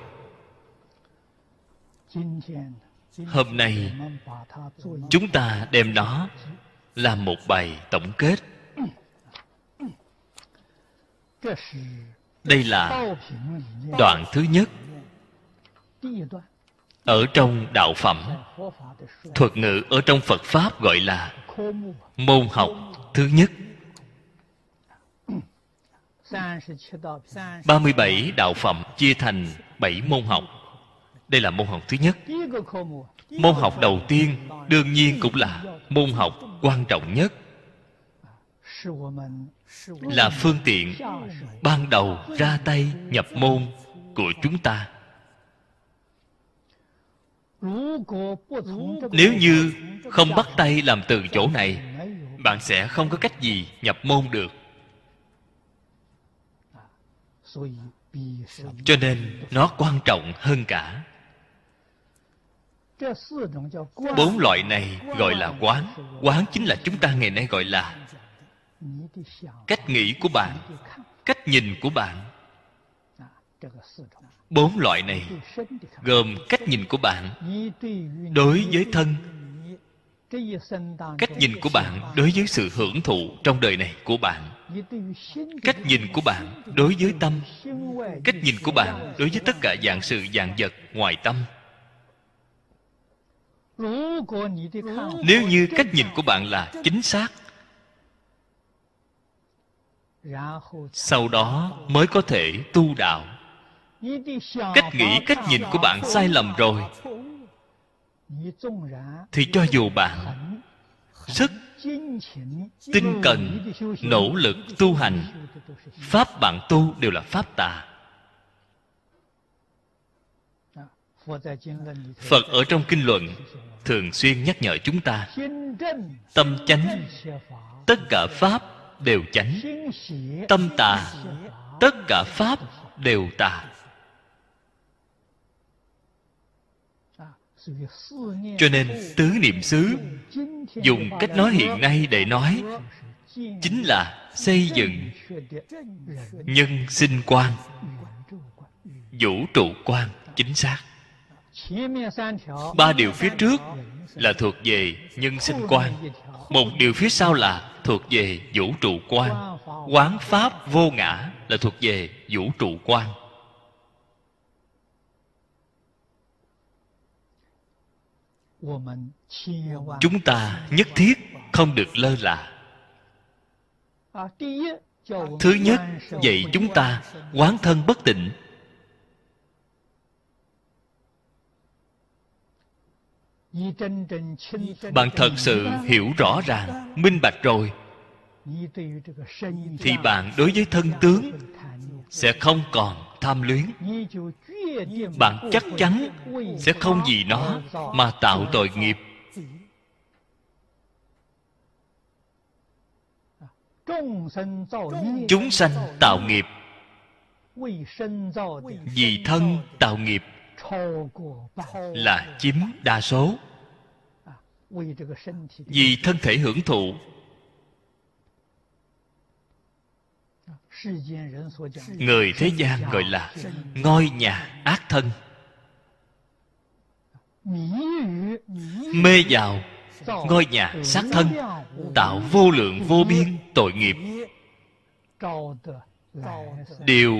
hôm nay chúng ta đem nó làm một bài tổng kết. Đây là đoạn thứ nhất ở trong đạo phẩm thuật ngữ ở trong phật pháp gọi là môn học thứ nhất. 37 đạo phẩm chia thành 7 môn học đây là môn học thứ nhất. Môn học đầu tiên đương nhiên cũng là môn học quan trọng nhất. Là phương tiện ban đầu ra tay nhập môn của chúng ta. Nếu như không bắt tay làm từ chỗ này bạn sẽ không có cách gì nhập môn được. Cho nên nó quan trọng hơn cả bốn loại này gọi là quán. Quán chính là chúng ta ngày nay gọi là cách nghĩ của bạn cách nhìn của bạn. bốn loại này gồm cách nhìn của bạn đối với thân. cách nhìn của bạn đối với sự hưởng thụ trong đời này của bạn. cách nhìn của bạn đối với tâm. cách nhìn của bạn đối với tất cả dạng sự dạng vật ngoài tâm nếu như cách nhìn của bạn là chính xác, sau đó mới có thể tu đạo. Cách nghĩ, cách nhìn của bạn sai lầm rồi, thì cho dù bạn rất tinh cần, nỗ lực tu hành, pháp bạn tu đều là pháp tà. Phật ở trong kinh luận thường xuyên nhắc nhở chúng ta, tâm chánh, tất cả pháp đều chánh, tâm tà, tất cả pháp đều tà. Cho nên tứ niệm xứ, dùng cách nói hiện nay để nói, chính là xây dựng nhân sinh quan, vũ trụ quan chính xác ba điều phía trước là thuộc về nhân sinh quan. một điều phía sau là thuộc về vũ trụ quan. Quán pháp vô ngã là thuộc về vũ trụ quan. Chúng ta nhất thiết không được lơ là. Thứ nhất dạy chúng ta quán thân bất tịnh bạn thật sự hiểu rõ ràng, minh bạch rồi. Thì bạn đối với thân tướng sẽ không còn tham luyến. Bạn chắc chắn sẽ không vì nó mà tạo tội nghiệp. Chúng sanh tạo nghiệp. Vì thân tạo nghiệp là chiếm đa số vì thân thể hưởng thụ. người thế gian gọi là ngôi nhà ác thân. mê vào ngôi nhà sát thân tạo vô lượng vô biên tội nghiệp. đều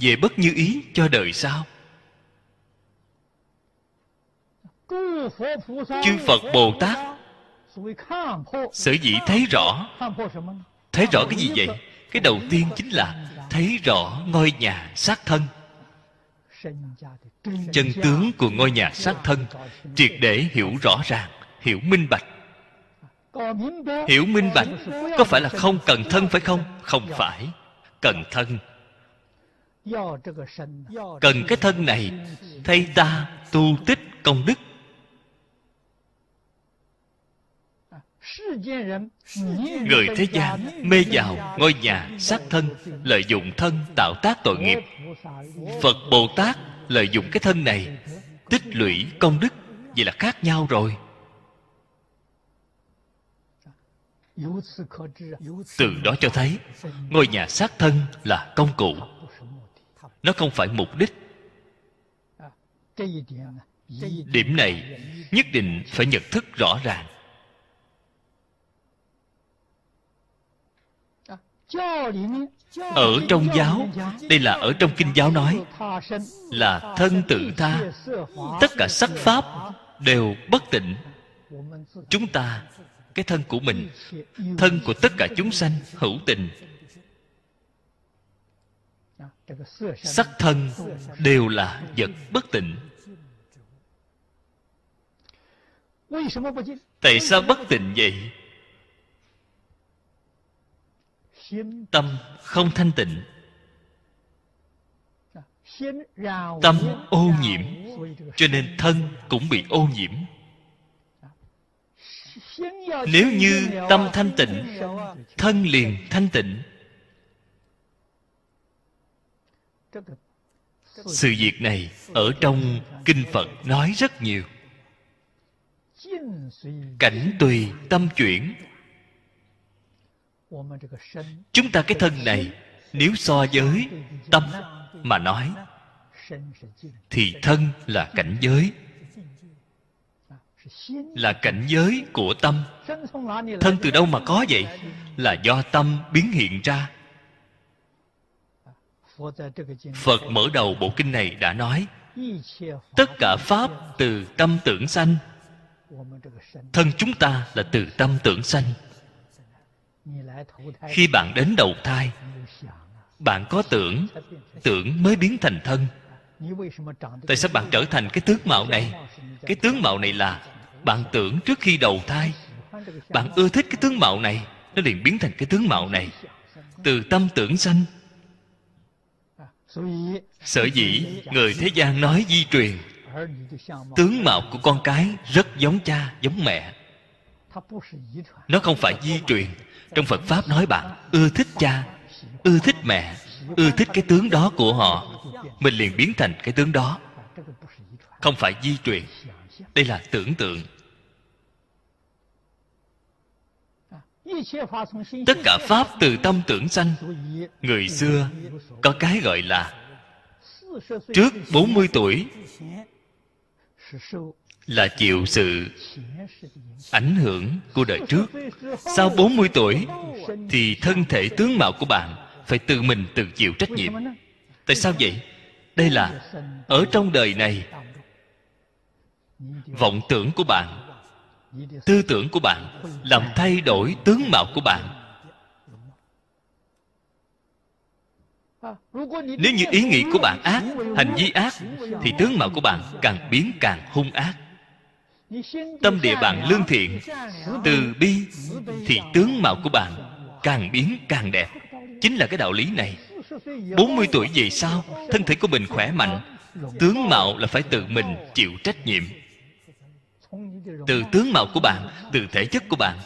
về bất như ý cho đời sau chư phật bồ tát sở dĩ thấy rõ thấy rõ cái gì vậy cái đầu tiên chính là thấy rõ ngôi nhà sát thân。chân tướng của ngôi nhà sát thân triệt để hiểu rõ ràng hiểu minh bạch。hiểu minh bạch có phải là không cần thân phải không không phải cần thân cần cái thân này thay ta tu tích công đức người thế gian mê vào ngôi nhà sát thân lợi dụng thân tạo tác tội nghiệp. Phật bồ tát lợi dụng cái thân này tích lũy công đức vậy là khác nhau rồi. Từ đó cho thấy ngôi nhà sát thân là công cụ. Nó không phải mục đích. Điểm này nhất định phải nhận thức rõ ràng ở trong giáo, đây là ở trong kinh giáo nói, là thân tự tha. Tất cả sắc pháp đều bất tịnh. Chúng ta, cái thân của mình, thân của tất cả chúng sanh hữu tình sắc thân đều là vật bất tịnh. Tại sao bất tịnh vậy? Tâm không thanh tịnh. Tâm ô nhiễm cho nên thân cũng bị ô nhiễm. Nếu như tâm thanh tịnh thân liền thanh tịnh. Sự việc này ở trong kinh phật nói rất nhiều. Cảnh tùy tâm chuyển chúng ta cái thân này, nếu so với tâm mà nói, thì thân là cảnh giới. Là cảnh giới của tâm. Thân từ đâu mà có vậy? Là do tâm biến hiện ra. Phật mở đầu bộ kinh này đã nói, tất cả pháp từ tâm tưởng sanh. Thân chúng ta là từ tâm tưởng sanh khi bạn đến đầu thai bạn có tưởng tưởng mới biến thành thân. Tại sao bạn trở thành cái tướng mạo này? Cái tướng mạo này là bạn tưởng trước khi đầu thai. Bạn ưa thích cái tướng mạo này nó liền biến thành cái tướng mạo này. Từ tâm tưởng sanh sở dĩ người thế gian nói di truyền tướng mạo của con cái rất giống cha giống mẹ. Nó không phải di truyền trong phật pháp nói bạn, ưa thích cha, ưa thích mẹ, ưa thích cái tướng đó của họ. Mình liền biến thành cái tướng đó. Không phải di truyền, đây là tưởng tượng. Tất cả pháp từ tâm tưởng sanh, người xưa có cái gọi là trước 40 tuổi là chịu sự ảnh hưởng của đời trước. Sau 40 tuổi thì thân thể tướng mạo của bạn phải tự mình tự chịu trách nhiệm. Tại sao vậy? Đây là ở trong đời này, vọng tưởng của bạn, tư tưởng của bạn làm thay đổi tướng mạo của bạn. Nếu như ý nghĩ của bạn ác, hành vi ác, thì tướng mạo của bạn càng biến càng hung ác tâm địa bạn lương thiện, từ bi thì tướng mạo của bạn càng biến càng đẹp. Chính là cái đạo lý này. 40 tuổi về sau, thân thể của mình khỏe mạnh, tướng mạo là phải tự mình chịu trách nhiệm. Từ tướng mạo của bạn, từ thể chất của bạn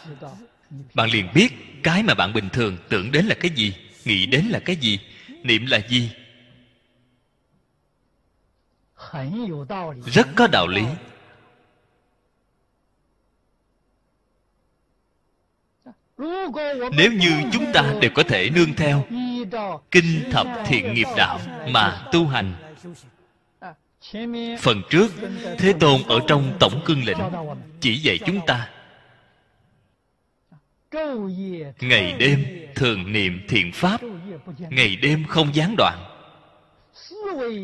bạn liền biết cái mà bạn bình thường tưởng đến là cái gì, nghĩ đến là cái gì, niệm là gì. Rất có đạo lý. Nếu như chúng ta đều có thể nương theo kinh thập thiện nghiệp đạo mà tu hành, phần trước thế tôn ở trong tổng cương lĩnh chỉ dạy chúng ta. Ngày đêm thường niệm thiện pháp, ngày đêm không gián đoạn.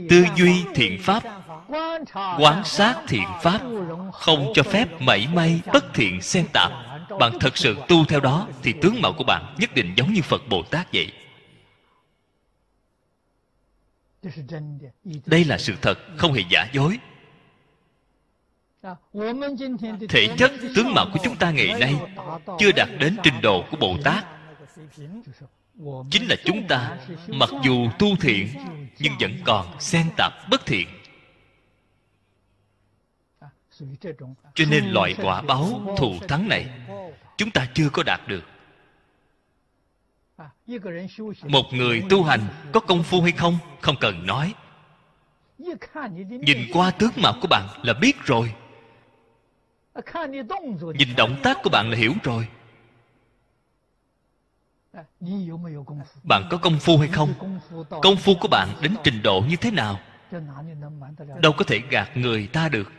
Tư duy thiện pháp quán sát thiện pháp, không cho phép mảy may bất thiện xen tạp bạn thật sự tu theo đó thì tướng mạo của bạn nhất định giống như phật bồ tát vậy. Đây là sự thật, không hề giả dối. Thể chất, tướng mạo của chúng ta ngày nay chưa đạt đến trình độ của bồ tát. Chính là chúng ta, mặc dù tu thiện, nhưng vẫn còn xen tạp bất thiện. Cho nên loại quả báo thù thắng này chúng ta chưa có đạt được. Một người tu hành có công phu hay không? Không cần nói. Nhìn qua tướng mạo của bạn là biết rồi. Nhìn động tác của bạn là hiểu rồi. Bạn có công phu hay không? Công phu của bạn đến trình độ như thế nào? Đâu có thể gạt người ta được.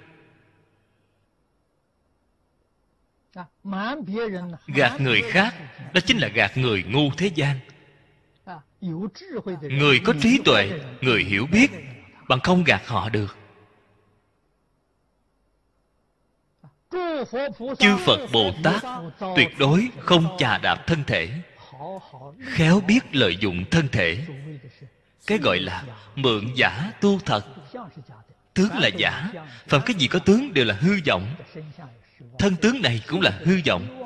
Gạt người khác đó chính là gạt người ngu thế gian. Người có trí tuệ người hiểu biết bạn không gạt họ được. Chư phật bồ tát tuyệt đối không chà đạp thân thể. khéo biết lợi dụng thân thể. cái gọi là mượn giả tu thật. Tướng là giả phạm cái gì có tướng đều là hư vọng thân tướng này cũng là hư vọng.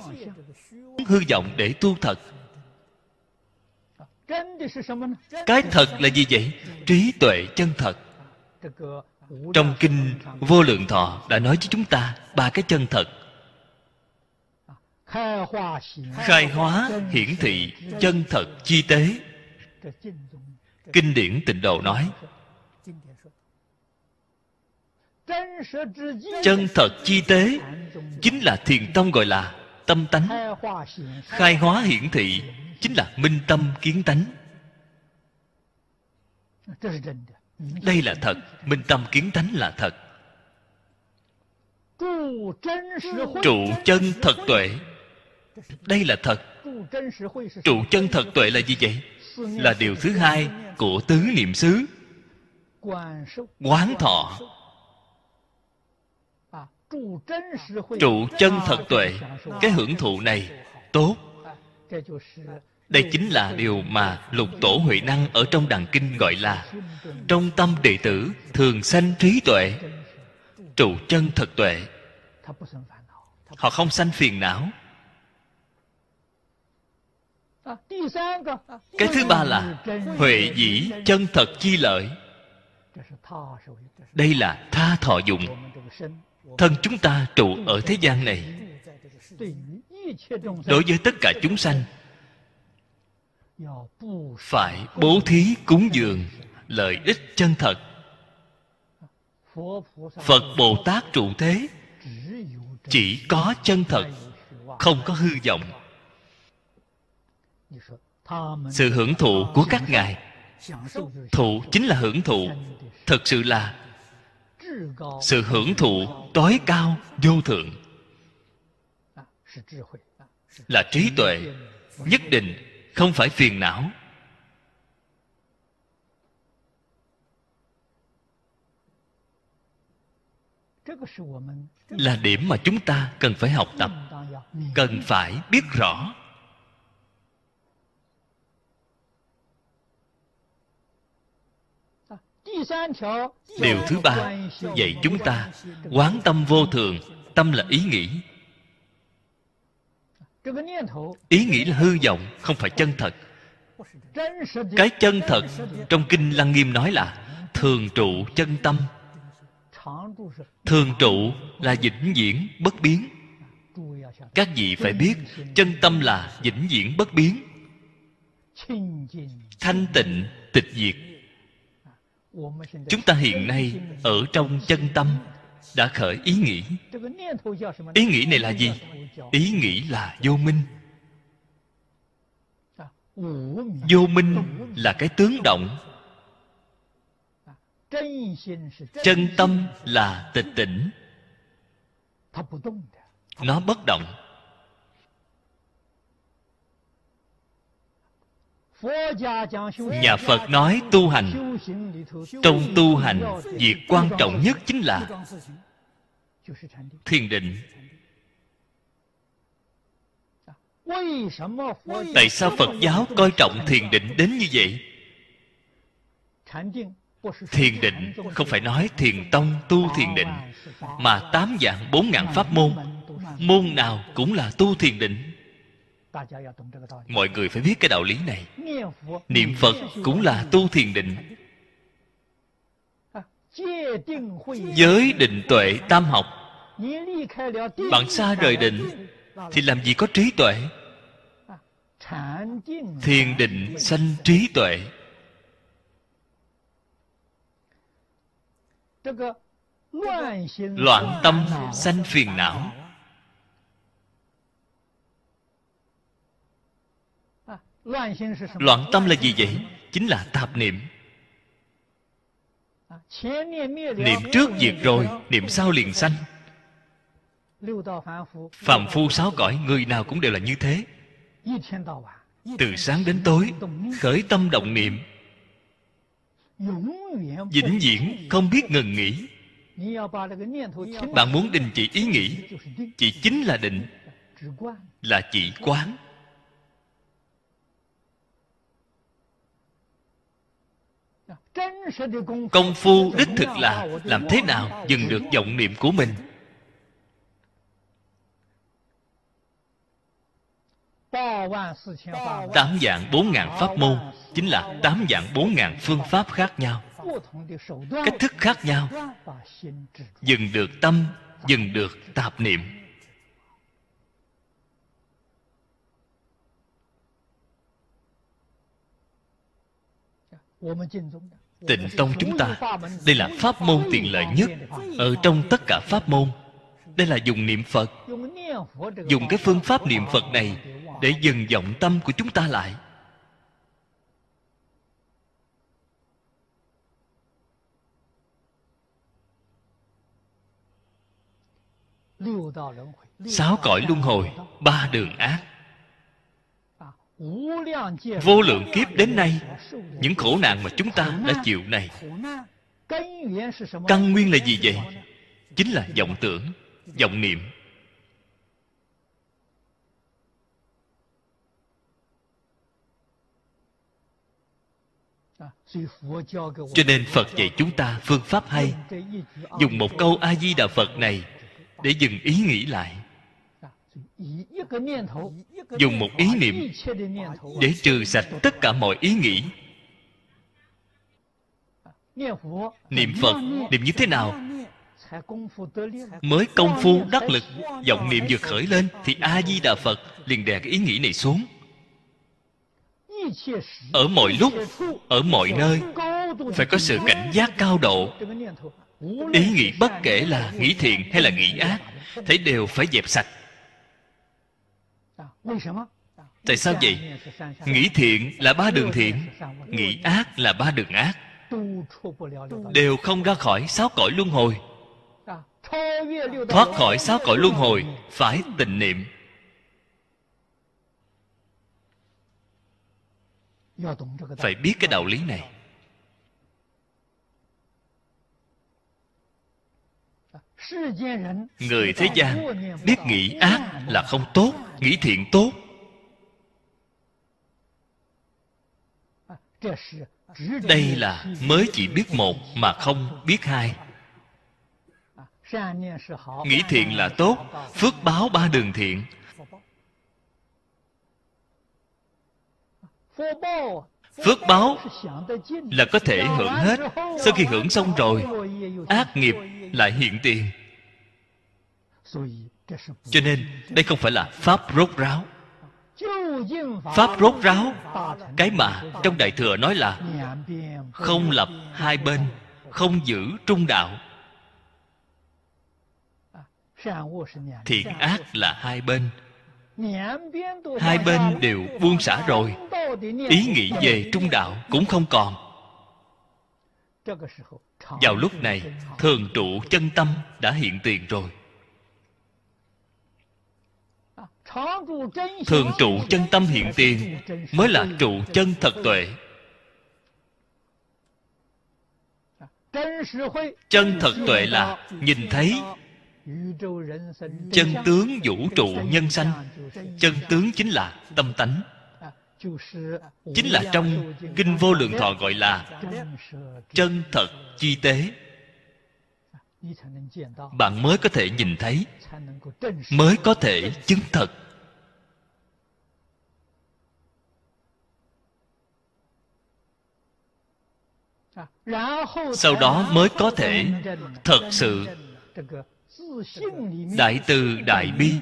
Hư vọng để tu thật. Cái thật là gì vậy? Trí tuệ chân thật. Trong kinh vô lượng thọ đã nói với chúng ta ba cái chân thật. Khai hóa hiển thị chân thật chi tế. Kinh điển tịnh độ nói chân thật chi tế chính là thiền tông gọi là tâm tánh. Khai hóa hiển thị chính là minh tâm kiến tánh. Đây là thật, minh tâm kiến tánh là thật. Trụ chân thật tuệ. Đây là thật. Trụ chân thật tuệ là gì vậy? Là điều thứ hai của tứ niệm xứ. Quán thọ trụ chân thật tuệ cái hưởng thụ này tốt。đây chính là điều mà lục tổ huệ năng ở trong đàn kinh gọi là trong tâm đệ tử thường sanh trí tuệ. Trụ chân thật tuệ. Họ không sanh phiền não. Cái thứ ba là huệ dĩ chân thật chi lợi. Đây là tha thọ dụng thân chúng ta trụ ở thế gian này. Đối với tất cả chúng sanh, phải bố thí cúng dường lợi ích chân thật. Phật bồ tát trụ thế, chỉ có chân thật, không có hư vọng. Sự hưởng thụ của các ngài, thụ chính là hưởng thụ thật sự là sự hưởng thụ tối cao vô thượng. Là trí tuệ nhất định, không phải phiền não. Là điểm mà chúng ta cần phải học tập, cần phải biết rõ. Điều thứ ba dạy chúng ta quán tâm vô thường, tâm là ý nghĩ. Ý nghĩ là hư vọng, không phải chân thật. Cái chân thật trong kinh lăng nghiêm nói là thường trụ chân tâm. Thường trụ là vĩnh viễn bất biến. Các vị phải biết, chân tâm là vĩnh viễn bất biến. Thanh tịnh, tịch diệt chúng ta hiện nay ở trong chân tâm đã khởi ý nghĩ。ý nghĩ này là gì ý nghĩ là vô minh vô minh là cái tướng động chân tâm là tịch tỉnh。nó bất động nhà phật nói tu hành. trong tu hành việc quan trọng nhất chính là thiền định. Tại sao phật giáo coi trọng thiền định đến như vậy? Thiền định không phải nói thiền tông tu thiền định mà tám dạng bốn ngàn pháp môn. Môn nào cũng là tu thiền định mọi người phải biết cái đạo lý này. Niệm phật cũng là tu thiền định. Giới định tuệ tam học. Bạn xa rời định thì làm gì có trí tuệ? Thiền định sanh trí tuệ. Loạn tâm sanh phiền não loạn tâm là gì vậy chính là tạp niệm niệm trước diệt rồi niệm sau liền sanh Phạm phu sáu cõi người nào cũng đều là như thế từ sáng đến tối khởi tâm động niệm vĩnh viễn không biết ngừng nghỉ bạn muốn đình chỉ ý nghĩ chỉ chính là định là chỉ quán công phu đích thực là làm thế nào dừng được vọng niệm của mình? Tám dạng bốn ngàn pháp môn chính là tám dạng bốn ngàn phương pháp khác nhau. Cách thức khác nhau. Dừng được tâm, dừng được tạp niệm tịnh tông chúng ta, đây là pháp môn tiện lợi nhất ở trong tất cả pháp môn. Đây là dùng niệm phật, dùng cái phương pháp niệm phật này để dừng vọng tâm của chúng ta lại. Sáu cõi luân hồi, ba đường ác vô lượng kiếp đến nay, những khổ nạn mà chúng ta đã chịu này, căn nguyên là gì vậy? Chính là vọng tưởng, vọng niệm. Cho nên phật dạy chúng ta phương pháp hay, dùng một câu a di đà phật này để dừng ý nghĩ lại dùng một ý niệm để trừ sạch tất cả mọi ý nghĩ。niệm phật niệm như thế nào？mới công phu đắc lực vọng niệm vừa khởi lên thì a di đà phật liền đè cái ý nghĩ này xuống。ở mọi lúc ở mọi nơi phải có sự cảnh giác cao độ。ý nghĩ bất kể là nghĩ thiện hay là nghĩ ác thấy đều phải dẹp sạch tại sao vậy? Nghĩ thiện là ba đường thiện, nghĩ ác là ba đường ác. Đều không ra khỏi sáu cõi luân hồi. Thoát khỏi sáu cõi luân hồi, phải tịnh niệm. Phải biết cái đạo lý này. Người thế gian biết nghĩ ác là không tốt nghĩ thiện tốt. Đây là mới chỉ biết một mà không biết hai. Nghĩ thiện là tốt, phước báo ba đường thiện. Phước báo là có thể hưởng hết. Sau khi hưởng xong rồi, ác nghiệp lại hiện tiền cho nên, đây không phải là pháp rốt ráo. Pháp rốt ráo, cái mà trong đại thừa nói là không lập hai bên, không giữ trung đạo. Thiện ác là hai bên. Hai bên đều buông xả rồi. Ý nghĩ về trung đạo cũng không còn. Vào lúc này, thường trụ chân tâm đã hiện tiền rồi. Thường trụ chân tâm hiện tiền mới là trụ chân thật tuệ. Chân thật tuệ là nhìn thấy chân tướng vũ trụ nhân sanh. Chân tướng chính là tâm tánh. Chính là trong kinh vô lượng thọ gọi là chân thật chi tế bạn mới có thể nhìn thấy. Mới có thể chứng thật. Sau đó mới có thể thật sự đại từ đại bi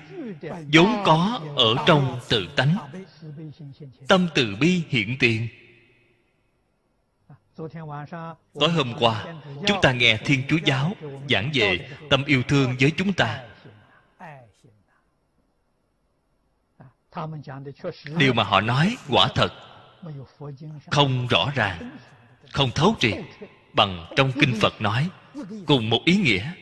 vốn có ở trong tự tánh. Tâm từ bi hiện tiền tối hôm qua, chúng ta nghe thiên chúa giáo giảng về tâm yêu thương với chúng ta. Điều mà họ nói quả thật. Không rõ ràng, không thấu triệt, bằng trong kinh phật nói, cùng một ý nghĩa.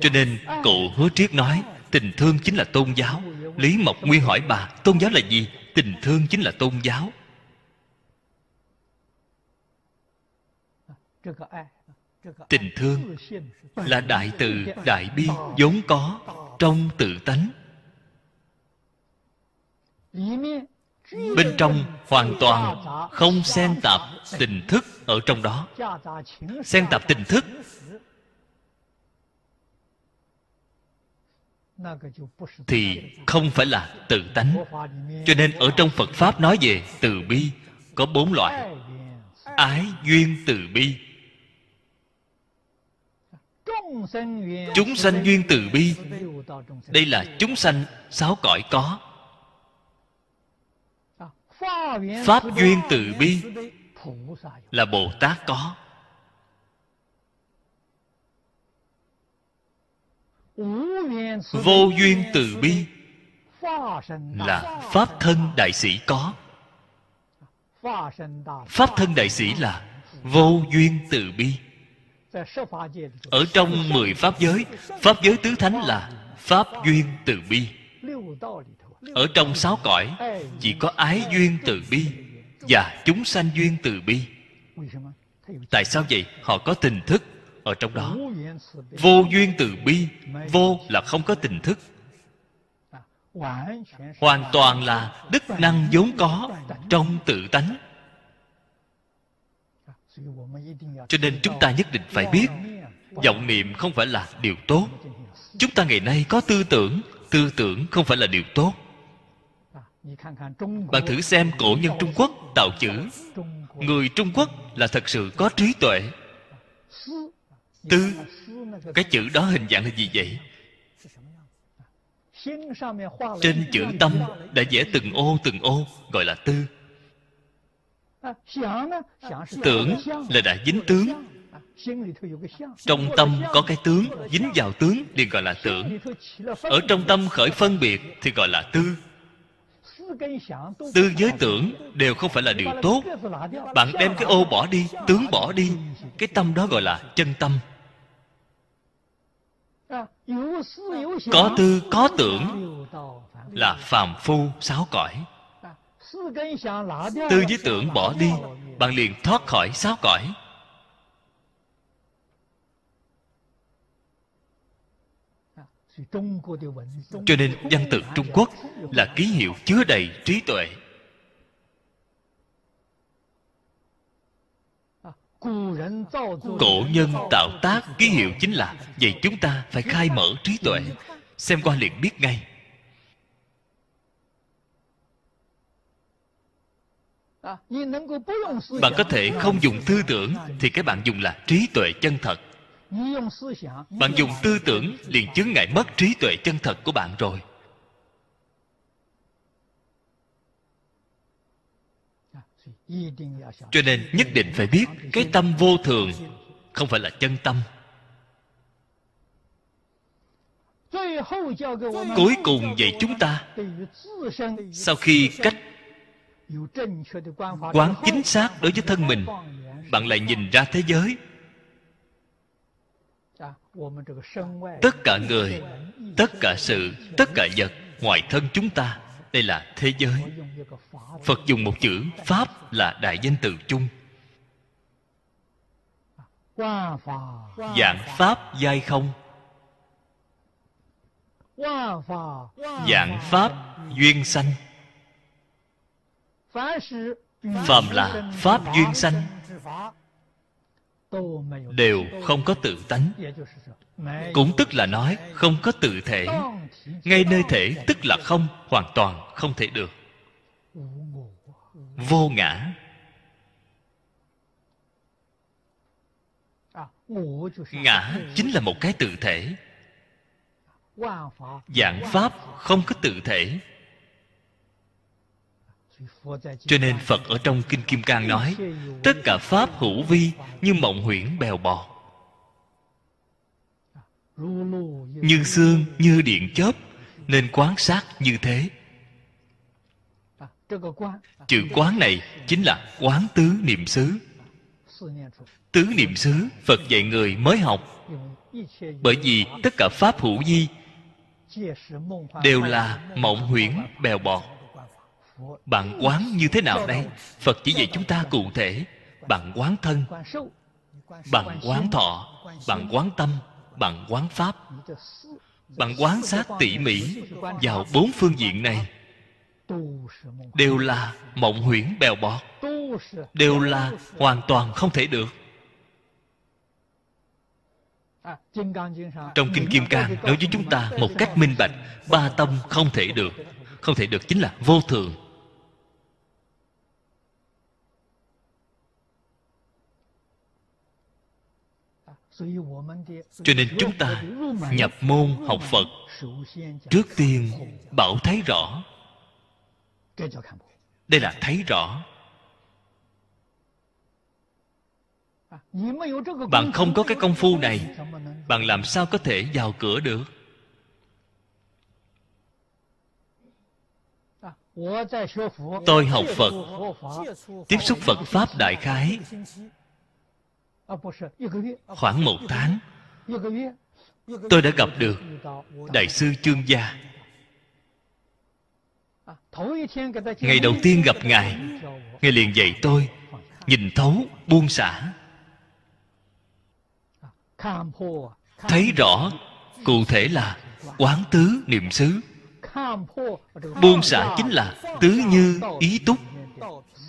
Cho nên cụ hứa triết nói, tình thương chính là tôn giáo. Lý mộc nguyên hỏi bà, tôn giáo là gì? Tình thương chính là tôn giáo. Tình thương là đại từ, đại bi, vốn có, trong tự tánh. Bên trong hoàn toàn không xen tạp tình thức ở trong đó. Xen tạp tình thức thì không phải là tự tánh. Cho nên ở trong phật pháp nói về từ bi, có bốn loại. Ái, duyên, từ bi. Chúng sanh duyên từ bi. Đây là chúng sanh sáu cõi có. Pháp duyên từ bi là bồ tát có. Vô duyên từ bi là pháp thân đại sĩ có. Pháp thân đại sĩ là vô duyên từ bi. Ở trong mười pháp giới pháp giới tứ thánh là pháp duyên từ bi. Ở trong sáu cõi chỉ có ái duyên từ bi và chúng sanh duyên từ bi. Tại sao vậy? Họ có tình thức ở trong đó. Vô duyên từ bi vô là không có tình thức. Hoàn toàn là đức năng vốn có trong tự tánh. Cho nên chúng ta nhất định phải biết vọng niệm không phải là điều tốt. Chúng ta ngày nay có tư tưởng tư tưởng không phải là điều tốt. Bạn thử xem cổ nhân trung quốc tạo chữ. Người trung quốc là thật sự có trí tuệ tư cái chữ đó hình dạng là gì vậy? Trên chữ tâm đã vẽ từng ô từng ô, gọi là tư. Tưởng là đã dính tướng. Trong tâm có cái tướng, dính vào tướng liền gọi là tưởng. Ở trong tâm khởi phân biệt thì gọi là tư. Tư với tưởng đều không phải là điều tốt. Bạn đem cái ô bỏ đi, tướng bỏ đi, cái tâm đó gọi là chân tâm có tư có tưởng là phàm phu sáu cõi. tư với tưởng bỏ đi bạn liền thoát khỏi sáu cõi. Cho nên văn tự trung quốc là ký hiệu chứa đầy trí tuệ cổ nhân tạo tác ký hiệu chính là vậy chúng ta phải khai mở trí tuệ. Xem qua liền biết ngay. Bạn có thể không dùng tư tưởng thì cái bạn dùng là trí tuệ chân thật. Bạn dùng tư tưởng liền chướng ngại mất trí tuệ chân thật của bạn rồi. Cho nên nhất định phải biết cái tâm vô thường không phải là chân tâm. Cuối cùng dạy chúng ta, sau khi cách quán chính xác đối với thân mình, bạn lại nhìn ra thế giới. Tất cả người, tất cả sự, tất cả vật ngoài thân chúng ta đây là thế giới. Phật dùng một chữ, pháp là đại danh từ chung. Dạng pháp giai không? Dạng pháp duyên sanh. Phàm là pháp duyên sanh. Đều không có tự tánh cũng tức là nói không có tự thể. Ngay nơi thể tức là không, hoàn toàn không thể được. Vô ngã. Ngã chính là một cái tự thể. Dạng pháp không có tự thể. Cho nên phật ở trong kinh kim cang nói, tất cả pháp hữu vi như mộng huyễn bèo bọt như xương, như điện chớp, nên quán sát như thế. Chữ quán này chính là quán tứ niệm xứ. Tứ niệm xứ, phật dạy người mới học. Bởi vì tất cả pháp hữu vi đều là mộng huyễn, bèo bọt. Bạn quán như thế nào đây? Phật chỉ dạy chúng ta cụ thể. Bạn quán thân, bạn quán thọ, bạn quán tâm bạn quán pháp bạn quán sát tỉ mỉ vào bốn phương diện này. Đều là mộng huyễn bèo bọt, đều là hoàn toàn không thể được. Trong kinh kim cang nói với chúng ta một cách minh bạch, ba tâm không thể được. Không thể được chính là vô thường. Cho nên chúng ta nhập môn học phật trước tiên bảo thấy rõ. Đây là thấy rõ. Bạn không có cái công phu này, bạn làm sao có thể vào cửa được? Tôi học phật, tiếp xúc phật pháp đại khái khoảng một tháng。tôi đã gặp được đại sư chương gia ngày đầu tiên gặp ngài。Ngài liền dạy tôi nhìn thấu buông xả。thấy rõ cụ thể là quán tứ niệm xứ。buông xả chính là tứ như ý túc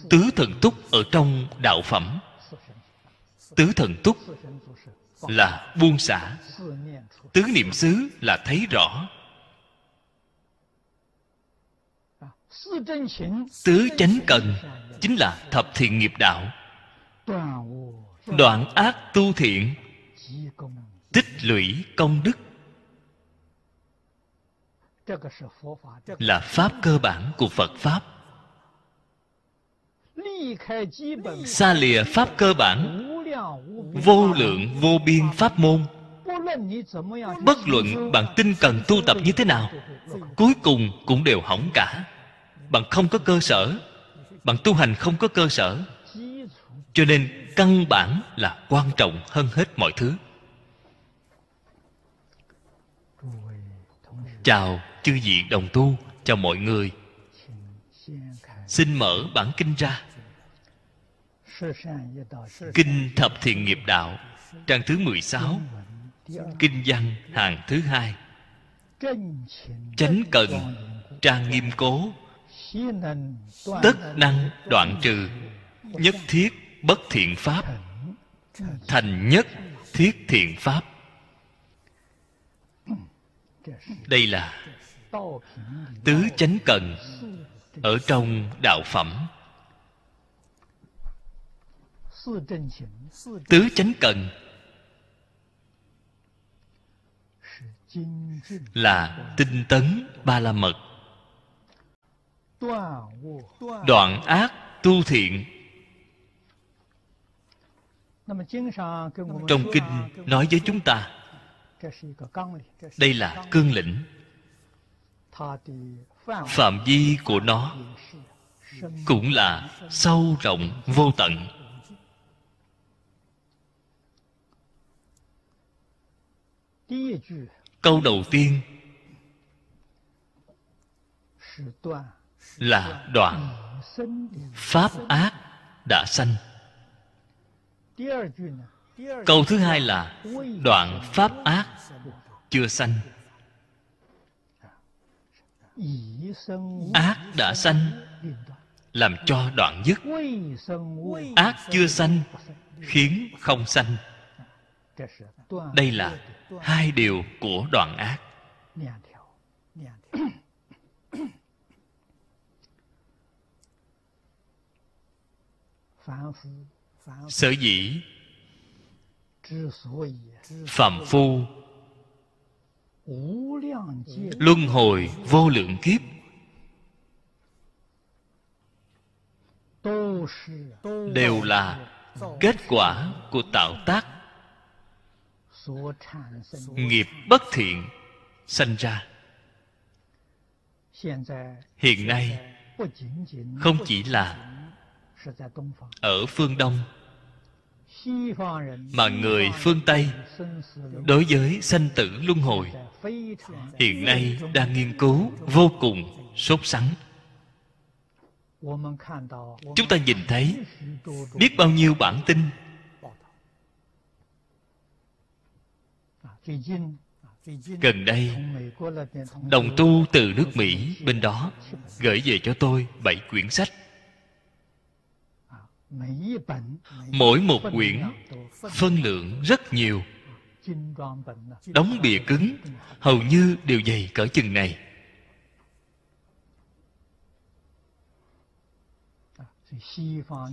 tứ thần túc ở trong đạo phẩm tứ thần túc là buông xả. Tứ niệm xứ là thấy rõ. Tứ chánh cần chính là thập thiện nghiệp đạo. Đoạn ác tu thiện, tích lũy công đức là pháp cơ bản của phật pháp. Xa lìa pháp cơ bản vô lượng vô biên pháp môn. bất luận bạn tinh cần tu tập như thế nào cuối cùng cũng đều hỏng cả. Bạn không có cơ sở bạn tu hành không có cơ sở. Cho nên căn bản là quan trọng hơn hết mọi thứ. Chào chư vị đồng tu chào mọi người. Xin mở bản kinh ra kinh thập thiện nghiệp đạo, trang thứ 16 kinh văn, hàng thứ hai. Chánh cần, trang nghiêm cố, tất năng đoạn trừ, nhất thiết bất thiện pháp, thành nhất thiết thiện pháp. Đây là tứ chánh cần ở trong đạo phẩm tứ chánh cần。là tinh tấn ba la mật。đoạn ác tu thiện。trong kinh nói với chúng ta đây là cương lĩnh。phạm vi của nó cũng là sâu rộng vô tận câu đầu tiên là đoạn pháp ác đã sanh. Câu thứ hai là đoạn pháp ác chưa sanh. Ác đã sanh làm cho đoạn dứt ác chưa sanh khiến không sanh. Đây là hai điều của đoạn ác. Sở dĩ phạm phu luân hồi vô lượng kiếp đều là kết quả của tạo tác nghiệp bất thiện sanh ra. Hiện nay không chỉ là ở phương đông, mà người phương tây đối với sanh tử luân hồi, hiện nay đang nghiên cứu vô cùng sốt sắng. Chúng ta nhìn thấy biết bao nhiêu bản tin gần đây đồng tu từ nước mỹ bên đó gửi về cho tôi bảy quyển sách. Mỗi một quyển phân lượng rất nhiều. Đóng bìa cứng hầu như đều dày cỡ chừng này.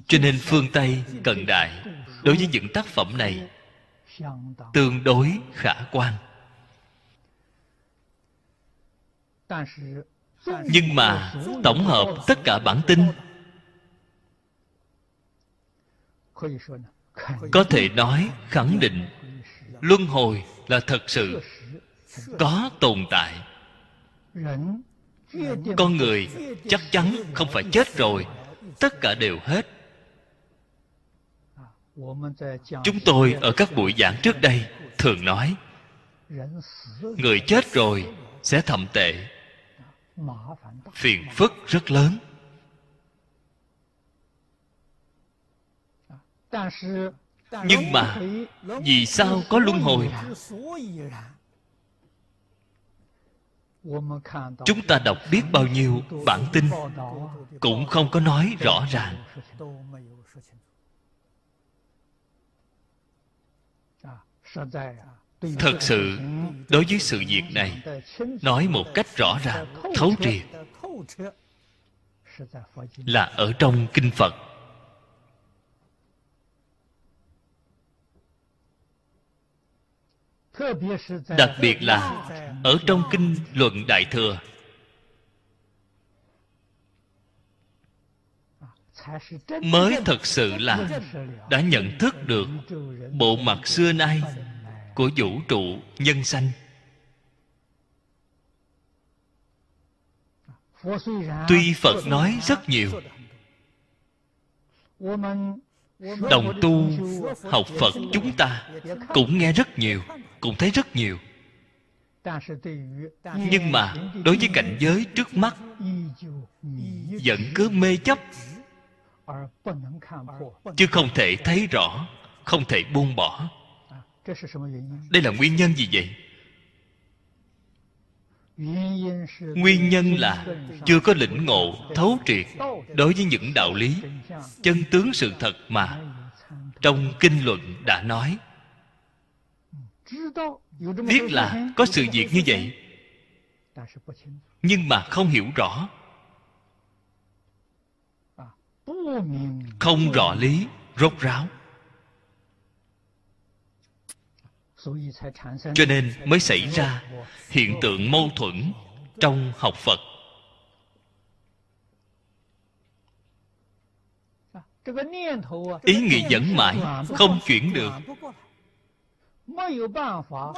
Cho nên phương tây cận đại đối với những tác phẩm này tương đối khả quan. Nhưng mà tổng hợp tất cả bản tin có thể nói khẳng định luân hồi là thật sự có tồn tại. Con người chắc chắn không phải chết rồi. Tất cả đều hết chúng tôi ở các buổi giảng trước đây thường nói người chết rồi sẽ thậm tệ. Phiền phức rất lớn. Nhưng mà vì sao có luân hồi? Chúng ta đọc biết bao nhiêu bản tin cũng không có nói rõ ràng thật sự, đối với sự việc này, nói một cách rõ ràng, thấu triệt, là ở trong kinh phật. Đặc biệt là ở trong kinh luận đại thừa mới thật sự là đã nhận thức được bộ mặt xưa nay của vũ trụ nhân sanh. Tuy phật nói rất nhiều, đồng tu học phật chúng ta cũng nghe rất nhiều, cũng thấy rất nhiều. Nhưng mà đối với cảnh giới trước mắt, vẫn cứ mê chấp chứ không thể thấy rõ không thể buông bỏ. đây là nguyên nhân gì vậy? nguyên nhân là chưa có lĩnh ngộ thấu triệt đối với những đạo lý chân tướng sự thật mà trong kinh luận đã nói. Biết là có sự việc như vậy。nhưng mà không hiểu rõ không rõ lý, rốt ráo. Cho nên mới xảy ra hiện tượng mâu thuẫn trong học phật. Ý nghĩ dẫn mãi, không chuyển được.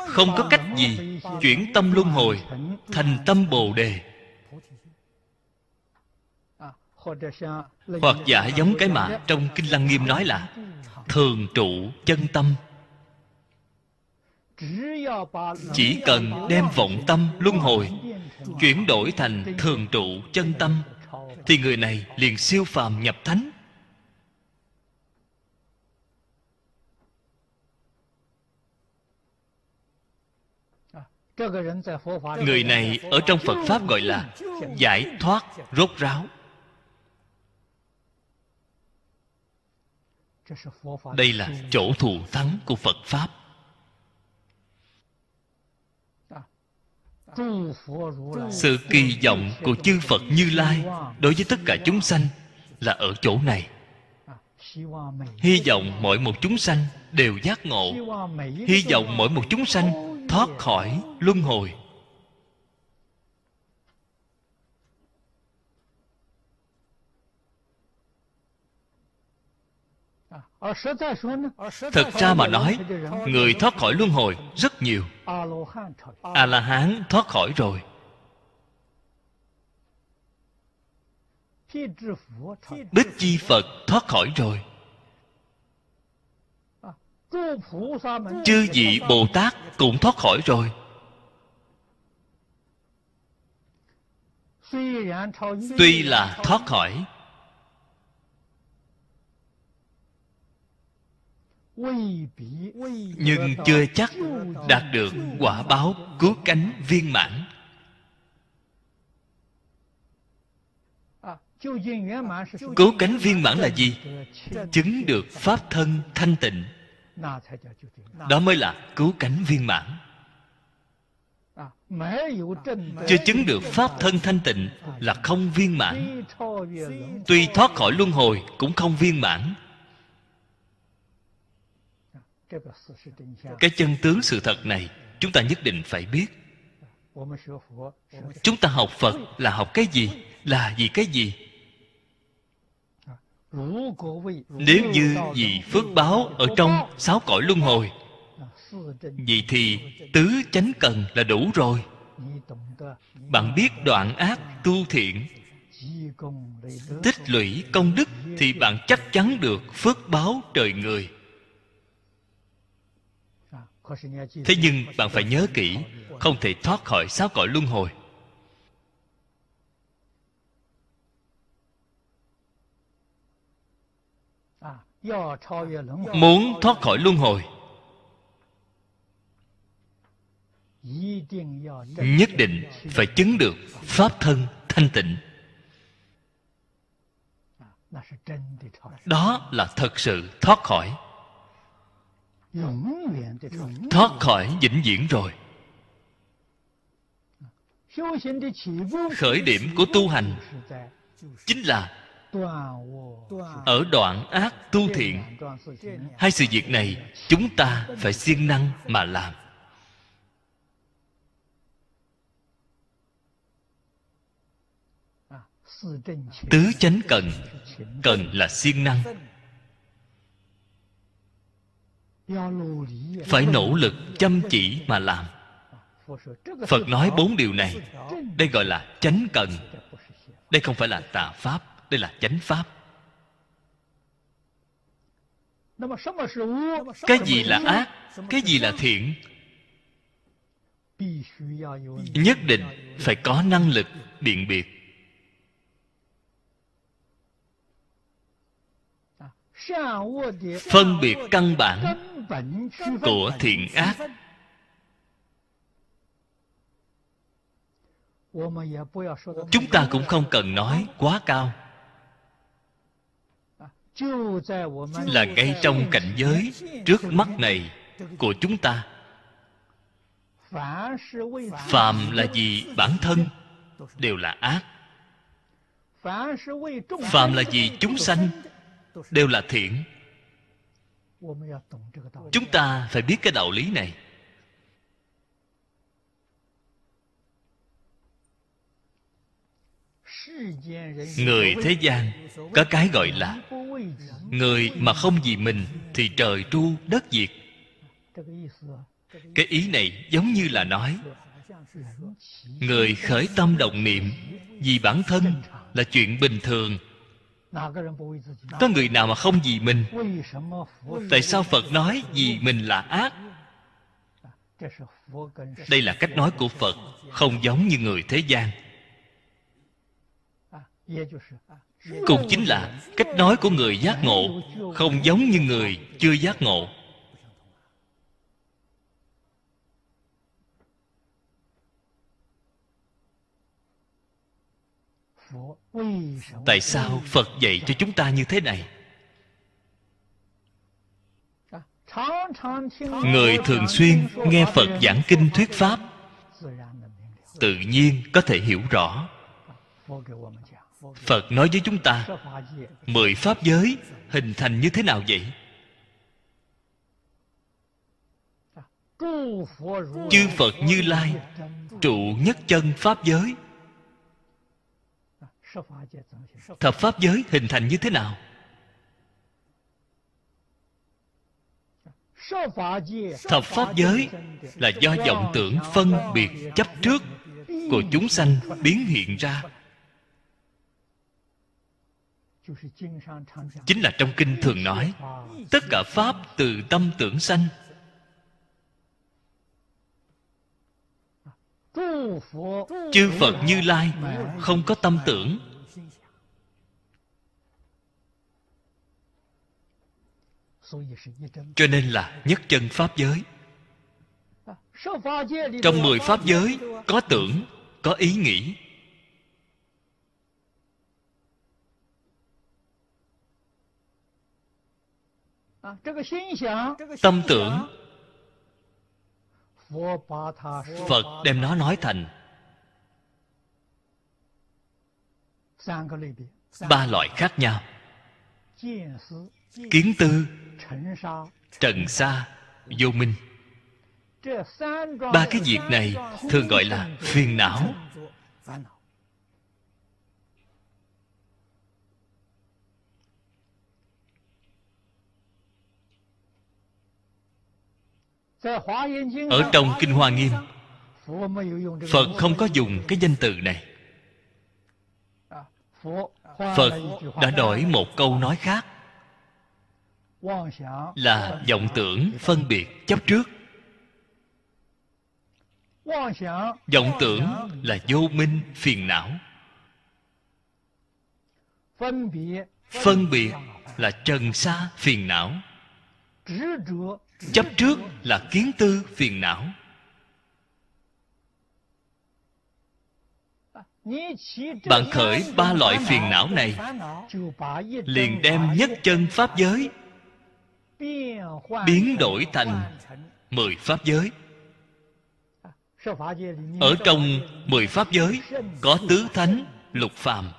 Không có cách gì chuyển tâm luân hồi thành tâm bồ đề hoặc giả giống cái mà trong kinh lăng nghiêm nói là thường trụ chân tâm. Chỉ cần đem vọng tâm luân hồi, chuyển đổi thành thường trụ chân tâm, thì người này liền siêu phàm nhập thánh. Người này ở trong phật pháp gọi là giải thoát rốt ráo. Đây là chỗ thù thắng của phật pháp. Sự kỳ vọng của chư phật như lai đối với tất cả chúng sanh là ở chỗ này. Hy vọng mỗi một chúng sanh đều giác ngộ. Hy vọng mỗi một chúng sanh thoát khỏi luân hồi. Thực ra mà nói người thoát khỏi luân hồi rất nhiều。a la hán thoát khỏi rồi。bích chi phật thoát khỏi rồi。chư vị bồ tát cũng thoát khỏi rồi。tuy là thoát khỏi nhưng chưa chắc đạt được quả báo cứu cánh viên mãn. Cứu cánh viên mãn là gì? Chứng được pháp thân thanh tịnh. Đó mới là cứu cánh viên mãn. Chưa chứng được pháp thân thanh tịnh là không viên mãn. Tuy thoát khỏi luân hồi cũng không viên mãn cái chân tướng sự thật này, chúng ta nhất định phải biết. Chúng ta học phật là học cái gì, là vì cái gì? Nếu như vì phước báo ở trong sáu cõi luân hồi, vậy thì tứ chánh cần là đủ rồi. Bạn biết đoạn ác tu thiện, tích lũy công đức thì bạn chắc chắn được phước báo trời người thế nhưng bạn phải nhớ kỹ, không thể thoát khỏi sáu cõi luân hồi. Muốn thoát khỏi luân hồi, nhất định phải chứng được pháp thân thanh tịnh. Đó là thật sự thoát khỏi thoát khỏi vĩnh viễn rồi. Khởi điểm của tu hành chính là ở đoạn ác tu thiện. Hai sự việc này chúng ta phải siêng năng mà làm. Tứ chánh cần. Cần là siêng năng phải nỗ lực, chăm chỉ mà làm. Phật nói bốn điều này. Đây gọi là chánh cần. Đây không phải là tà pháp, đây là chánh pháp. Cái gì là ác? Cái gì là thiện? Nhất định phải có năng lực biện biệt. Phân biệt căn bản của thiện ác. Chúng ta cũng không cần nói quá cao. Là ngay trong cảnh giới trước mắt này của chúng ta. Phàm là gì bản thân đều là ác. Phàm là gì chúng sanh đều là thiện. Chúng ta phải biết cái đạo lý này. Người thế gian có cái gọi là người mà không vì mình thì trời tru đất diệt. Cái ý này giống như là nói, người khởi tâm động niệm vì bản thân là chuyện bình thường có người nào mà không vì mình? tại sao phật nói vì mình là ác? đây là cách nói của phật không giống như người thế gian. cũng chính là cách nói của người giác ngộ không giống như người chưa giác ngộ tại sao phật dạy cho chúng ta như thế này? Người thường xuyên nghe phật giảng kinh thuyết pháp tự nhiên có thể hiểu rõ. Phật nói với chúng ta mười pháp giới hình thành như thế nào vậy? Chư phật như lai trụ nhất chân pháp giới thập pháp giới hình thành như thế nào? thập pháp giới là do vọng tưởng phân biệt chấp trước của chúng sanh biến hiện ra. Chính là trong kinh thường nói tất cả pháp từ tâm tưởng sanh chư phật như lai không có tâm tưởng. Cho nên là nhất chân pháp giới. Trong mười pháp giới có tưởng có ý nghĩ. Tâm tưởng phật đem nó nói thành ba loại khác nhau. Kiến tư, trần sa, vô minh. Ba cái việc này thường gọi là phiền não. Ở trong kinh hoa nghiêm, phật không có dùng cái danh từ này. Phật đã đổi một câu nói khác, là vọng tưởng phân biệt chấp trước. Vọng tưởng là vô minh phiền não. Phân biệt là trần xa phiền não chấp trước là kiến tư phiền não. Bạn khởi ba loại phiền não này, liền đem nhất chân pháp giới biến đổi thành mười pháp giới. Ở trong mười pháp giới có tứ thánh, lục phàm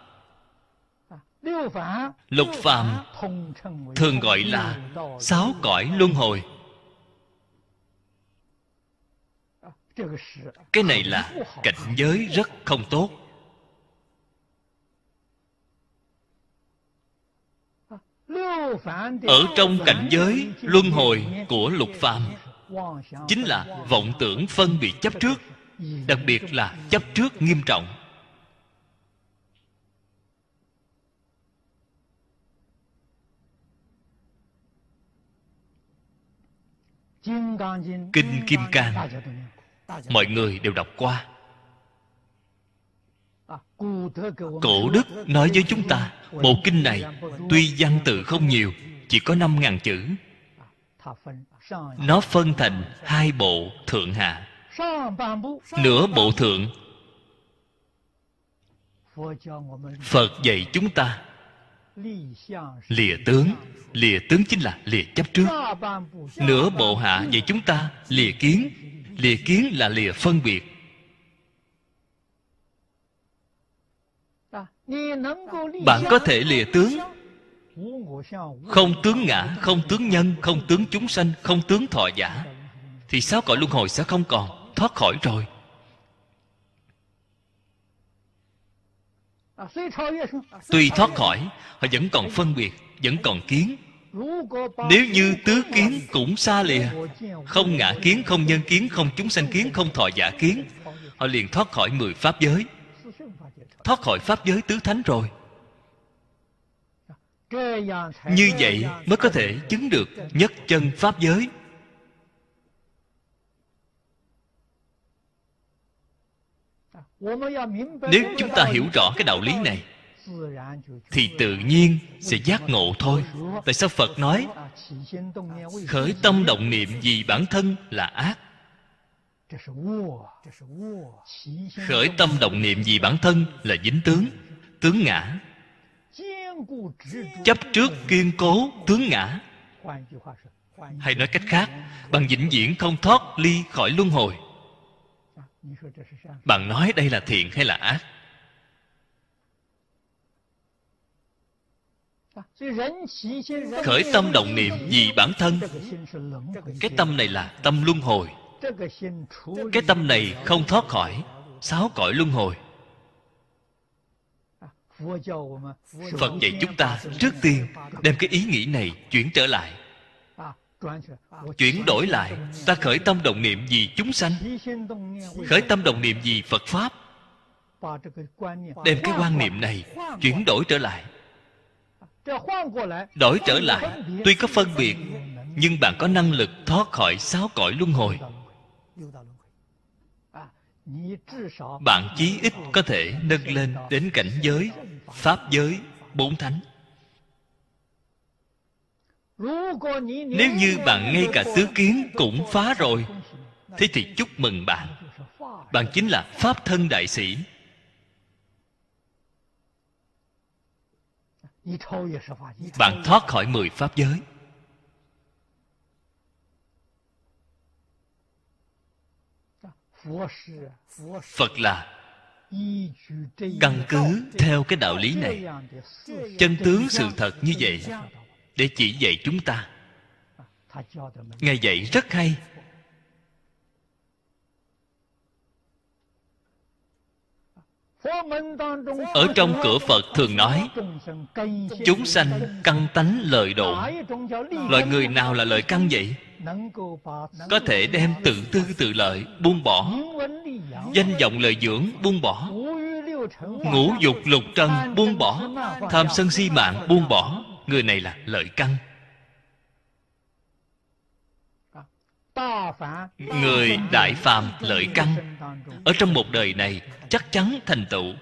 lục phàm thường gọi là sáu cõi luân hồi. Cái này là cảnh giới rất không tốt. Ở trong cảnh giới luân hồi của lục phàm, chính là vọng tưởng phân bị chấp trước, đặc biệt là chấp trước nghiêm trọng. Kinh kim cang. Mọi người đều đọc qua. Cổ đức nói với chúng ta bộ kinh này tuy văn tự không nhiều chỉ có năm ngàn chữ. Nó phân thành hai bộ thượng hạ. Nửa bộ thượng. Phật dạy chúng ta lìa tướng. Lìa tướng chính là lìa chấp trước. Nửa bộ hạ dạy chúng ta lìa kiến. lìa kiến là lìa phân biệt. Bạn có thể lìa tướng. Không tướng ngã không tướng nhân không tướng chúng sanh không tướng thọ giả. Thì sáu cõi luân hồi sẽ không còn? Thoát khỏi rồi tuy thoát khỏi họ vẫn còn phân biệt vẫn còn kiến. Nếu như tứ kiến cũng xa lìa không ngã kiến không nhân kiến không chúng sanh kiến không thọ giả kiến họ liền thoát khỏi mười pháp giới. Thoát khỏi pháp giới tứ thánh rồi. Như vậy mới có thể chứng được nhất chân pháp giới nếu chúng ta hiểu rõ cái đạo lý này thì tự nhiên sẽ giác ngộ thôi. Tại sao phật nói khởi tâm động niệm vì bản thân là ác. Khởi tâm động niệm vì bản thân là dính tướng tướng ngã. Chấp trước kiên cố tướng ngã. Hay nói cách khác bằng vĩnh viễn không thoát ly khỏi luân hồi bạn nói đây là thiện hay là ác? Khởi tâm động niệm vì bản thân. Cái tâm này là tâm luân hồi. Cái tâm này không thoát khỏi sáu cõi luân hồi. Phật dạy chúng ta, trước tiên đem cái ý nghĩ này chuyển trở lại chuyển đổi lại, ta khởi tâm động niệm vì chúng sanh. Khởi tâm động niệm vì phật pháp. Đem cái quan niệm này chuyển đổi trở lại. Đổi trở lại. Tuy có phân biệt, nhưng bạn có năng lực thoát khỏi sáu cõi luân hồi. Bạn chí ít có thể nâng lên đến cảnh giới, pháp giới, bốn thánh nếu như bạn ngay cả tứ kiến cũng phá rồi, thế thì chúc mừng bạn. Bạn chính là pháp thân đại sĩ. Bạn thoát khỏi mười pháp giới. Phật là căn cứ theo cái đạo lý này. Chân tướng sự thật như vậy để chỉ dạy chúng ta. Ngài dạy rất hay. Ở trong cửa phật thường nói chúng sanh căn tánh lời độ, loại người nào là lời căn vậy? Có thể đem tự tư tự lợi buông bỏ. Danh vọng lời dưỡng buông bỏ. Ngũ dục lục trần buông bỏ. Tham sân si mạng buông bỏ người này là lợi căn người đại phàm lợi căn ở trong một đời này chắc chắn thành tựu.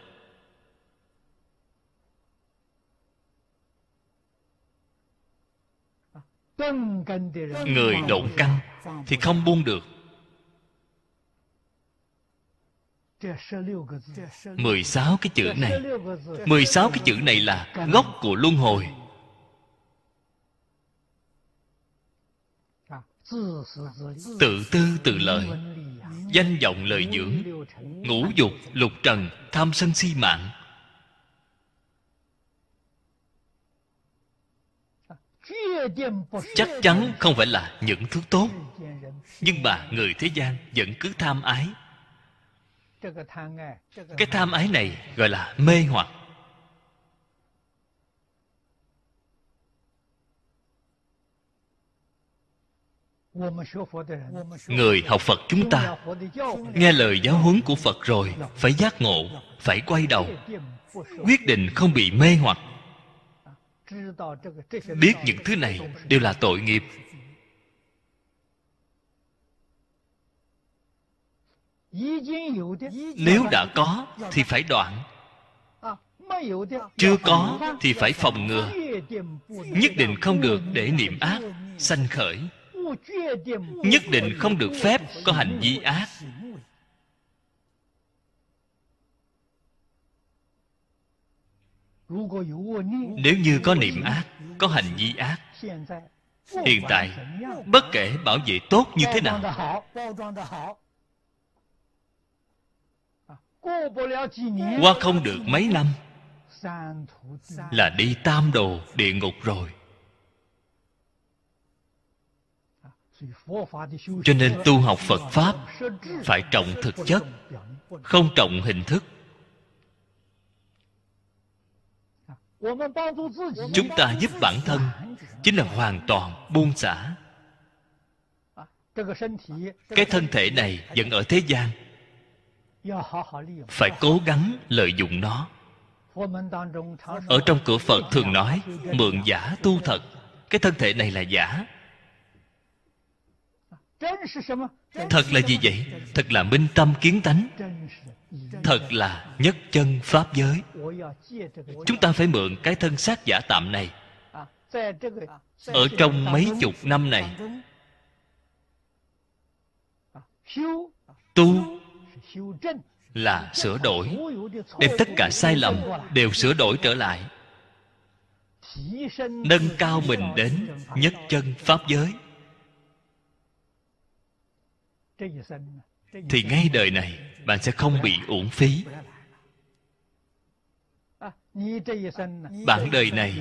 Người độn căn thì không buông được. Mười sáu cái chữ này. Mười sáu cái chữ này là gốc của luân hồi tự tư tự lợi danh vọng lời dưỡng. ngũ dục lục trần tham sân si mạng. Chắc chắn không phải là những thứ tốt. Nhưng mà người thế gian vẫn cứ tham ái. Cái tham ái này gọi là mê hoặc người học phật chúng ta, nghe lời giáo huấn của phật rồi, phải giác ngộ, phải quay đầu. Quyết định không bị mê hoặc. Biết những thứ này đều là tội nghiệp. Nếu đã có, thì phải đoạn. Chưa có, thì phải phòng ngừa. Nhất định không được để niệm ác, sanh khởi nhất định không được phép có hành vi ác. Nếu như có niệm ác, có hành vi ác, hiện tại bất kể bảo vệ tốt như thế nào, qua không được mấy năm, là đi tam đồ địa ngục rồi. Cho nên tu học phật pháp phải trọng thực chất, không trọng hình thức. Chúng ta giúp bản thân chính là hoàn toàn buông xả. Cái thân thể này vẫn ở thế gian. Phải cố gắng lợi dụng nó. Ở trong cửa phật thường nói, mượn giả tu thật. Cái thân thể này là giả thật là gì vậy？thật là minh tâm kiến tánh。thật là nhất chân pháp giới。chúng ta phải mượn cái thân xác giả tạm này。ở trong mấy chục năm này。tu là sửa đổi。đem tất cả sai lầm đều sửa đổi trở lại。nâng cao mình đến nhất chân pháp giới thì ngay đời này, bạn sẽ không bị uổng phí. Bạn đời này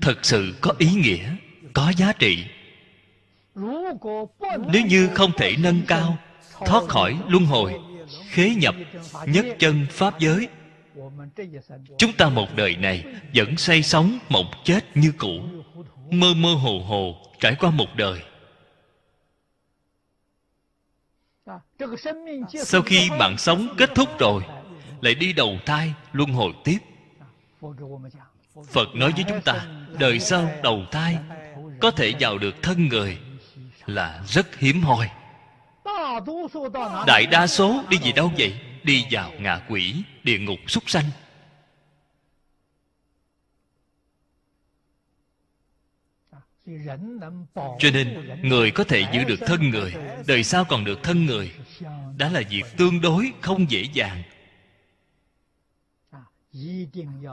thật sự có ý nghĩa, có giá trị. Nếu như không thể nâng cao, thoát khỏi luân hồi, khế nhập, nhất chân pháp giới, chúng ta một đời này vẫn say sống mộng chết như cũ. Mơ mơ hồ hồ trải qua một đời sau khi bạn sống kết thúc rồi lại đi đầu thai luân hồi tiếp. Phật nói với chúng ta đời sau đầu thai có thể vào được thân người là rất hiếm hoi. Đại đa số đi về đâu vậy? Đi vào ngạ quỷ địa ngục súc sanh cho nên, người có thể giữ được thân người, đời sau còn được thân người, đã là việc tương đối, không dễ dàng.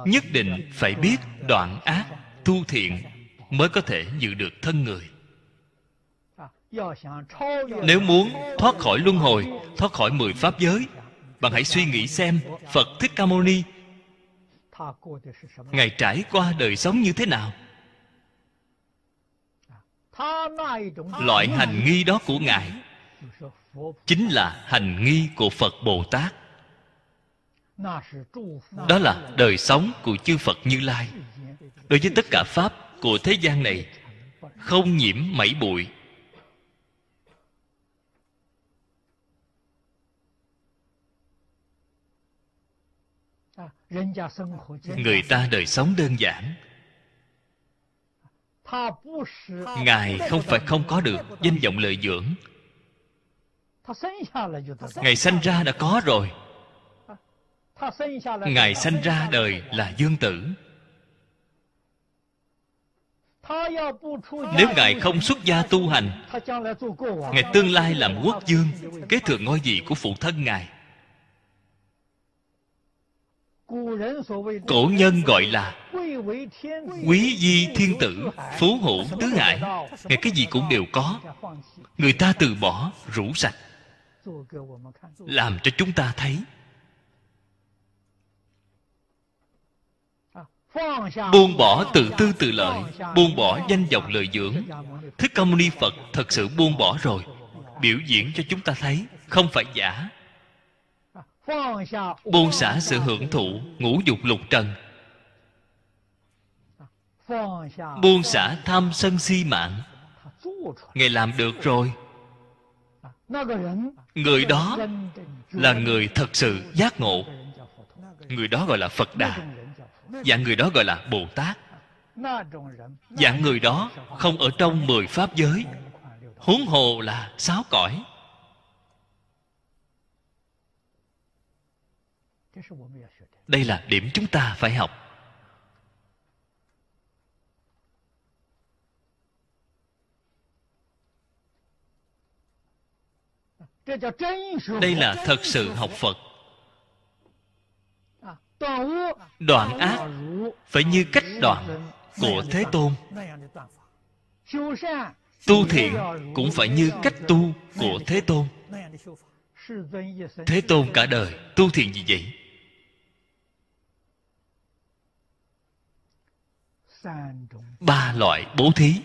Nhất định phải biết đoạn ác, tu thiện mới có thể giữ được thân người. Nếu muốn thoát khỏi luân hồi, thoát khỏi mười pháp giới, bạn hãy suy nghĩ xem phật thích ca mâu ni ngài trải qua đời sống như thế nào loại hành nghi đó của ngài chính là hành nghi của phật bồ tát. Đó là đời sống của chư phật như lai. Đối với tất cả pháp của thế gian này, không nhiễm mảy bụi. Người ta đời sống đơn giản ngài không phải không có được danh vọng lợi dưỡng. ngài sanh ra đã có rồi. ngài sanh ra đời là dương tử. nếu ngài không xuất gia tu hành ngài tương lai làm quốc dương kế thừa ngôi vị của phụ thân ngài cổ nhân gọi là quý di thiên tử, phú hữu tứ hải. Ngày cái gì cũng đều có. Người ta từ bỏ, rủ sạch. Làm cho chúng ta thấy. Buông bỏ tự tư tự lợi, buông bỏ danh vọng lợi dưỡng. Thích ca mâu ni phật thật sự buông bỏ rồi. Biểu diễn cho chúng ta thấy, không phải giả buông xả sự hưởng thụ, ngũ dục lục trần. Buông xả tham sân si mạng. Ngài làm được rồi. Người đó là người thật sự giác ngộ. Người đó gọi là phật đà. Dạng người đó gọi là bồ tát. Dạng người đó không ở trong mười pháp giới. Huống hồ là sáu cõi. Đây là điểm chúng ta phải học. Đây là thật sự học phật. Đoạn ác phải như cách đoạn của thế tôn. Tu thiện cũng phải như cách tu của thế tôn. Thế tôn cả đời tu thiện gì vậy ba loại bố thí.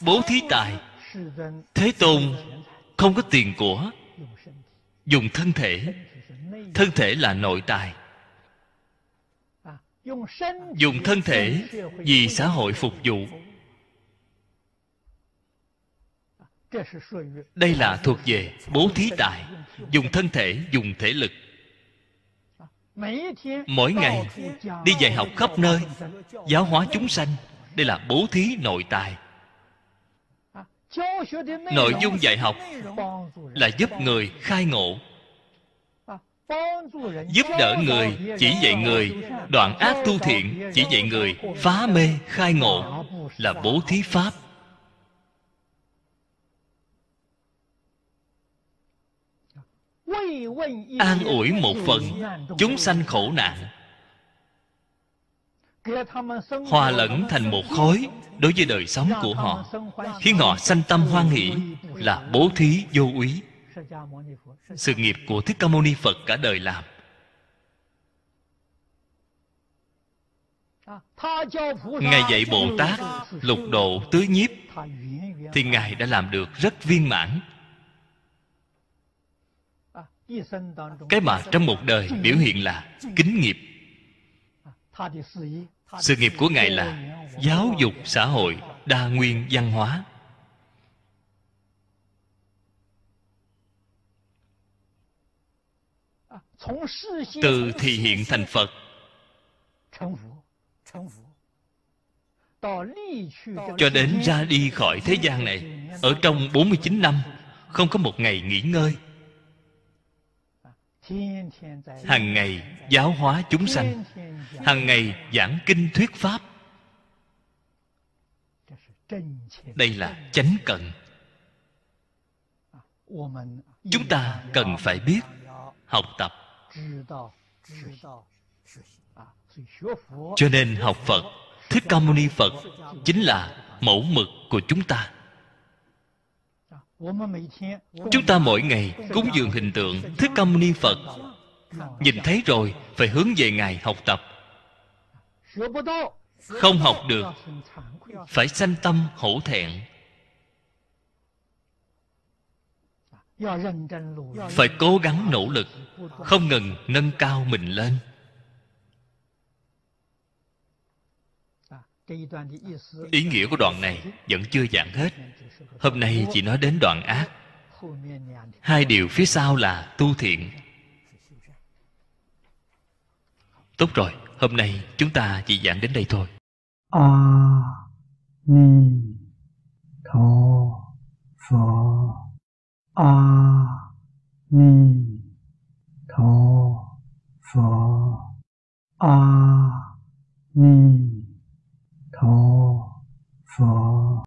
Bố thí tài. Thế tôn không có tiền của. Dùng thân thể. Thân thể là nội tài. Dùng thân thể vì xã hội phục vụ. Đây là thuộc về bố thí tài. Dùng thân thể, dùng thể lực mỗi ngày đi dạy học khắp nơi giáo hóa chúng sanh. Đây là bố thí nội tài. Nội dung dạy học là giúp người khai ngộ. Giúp đỡ người chỉ dạy người. Đoạn ác tu thiện chỉ dạy người phá mê khai ngộ là bố thí pháp an ủi một phần, chúng sanh khổ nạn. Hòa lẫn thành một khối đối với đời sống của họ. Khiến họ sanh tâm hoan hỷ là bố thí vô úy. Sự nghiệp của thích ca mâu ni phật cả đời làm. Ngài dạy bồ tát lục độ tứ nhiếp, thì ngài đã làm được rất viên mãn cái mà trong một đời biểu hiện là kính nghiệp. Sự nghiệp của ngài là giáo dục xã hội đa nguyên văn hóa. Từ thị hiện thành phật. Cho đến ra đi khỏi thế gian này ở trong 49 năm không có một ngày nghỉ ngơi hàng ngày giáo hóa chúng sanh. hàng ngày giảng kinh thuyết pháp. Đây là chánh cận chúng ta cần phải biết học tập. Cho nên học phật thích ca mâu ni phật chính là mẫu mực của chúng ta chúng ta mỗi ngày cúng dường hình tượng thức âm ni phật. Nhìn thấy rồi, phải hướng về ngài học tập. Không học được, phải sanh tâm hổ thẹn. Phải cố gắng nỗ lực, không ngừng nâng cao mình lên. Ý nghĩa của đoạn này vẫn chưa giảng hết. Hôm nay chỉ nói đến đoạn ác. Hai điều phía sau là tu thiện. Tốt rồi, hôm nay chúng ta chỉ giảng đến đây thôi. A ni tho pho a ni tho pho a ni tho phật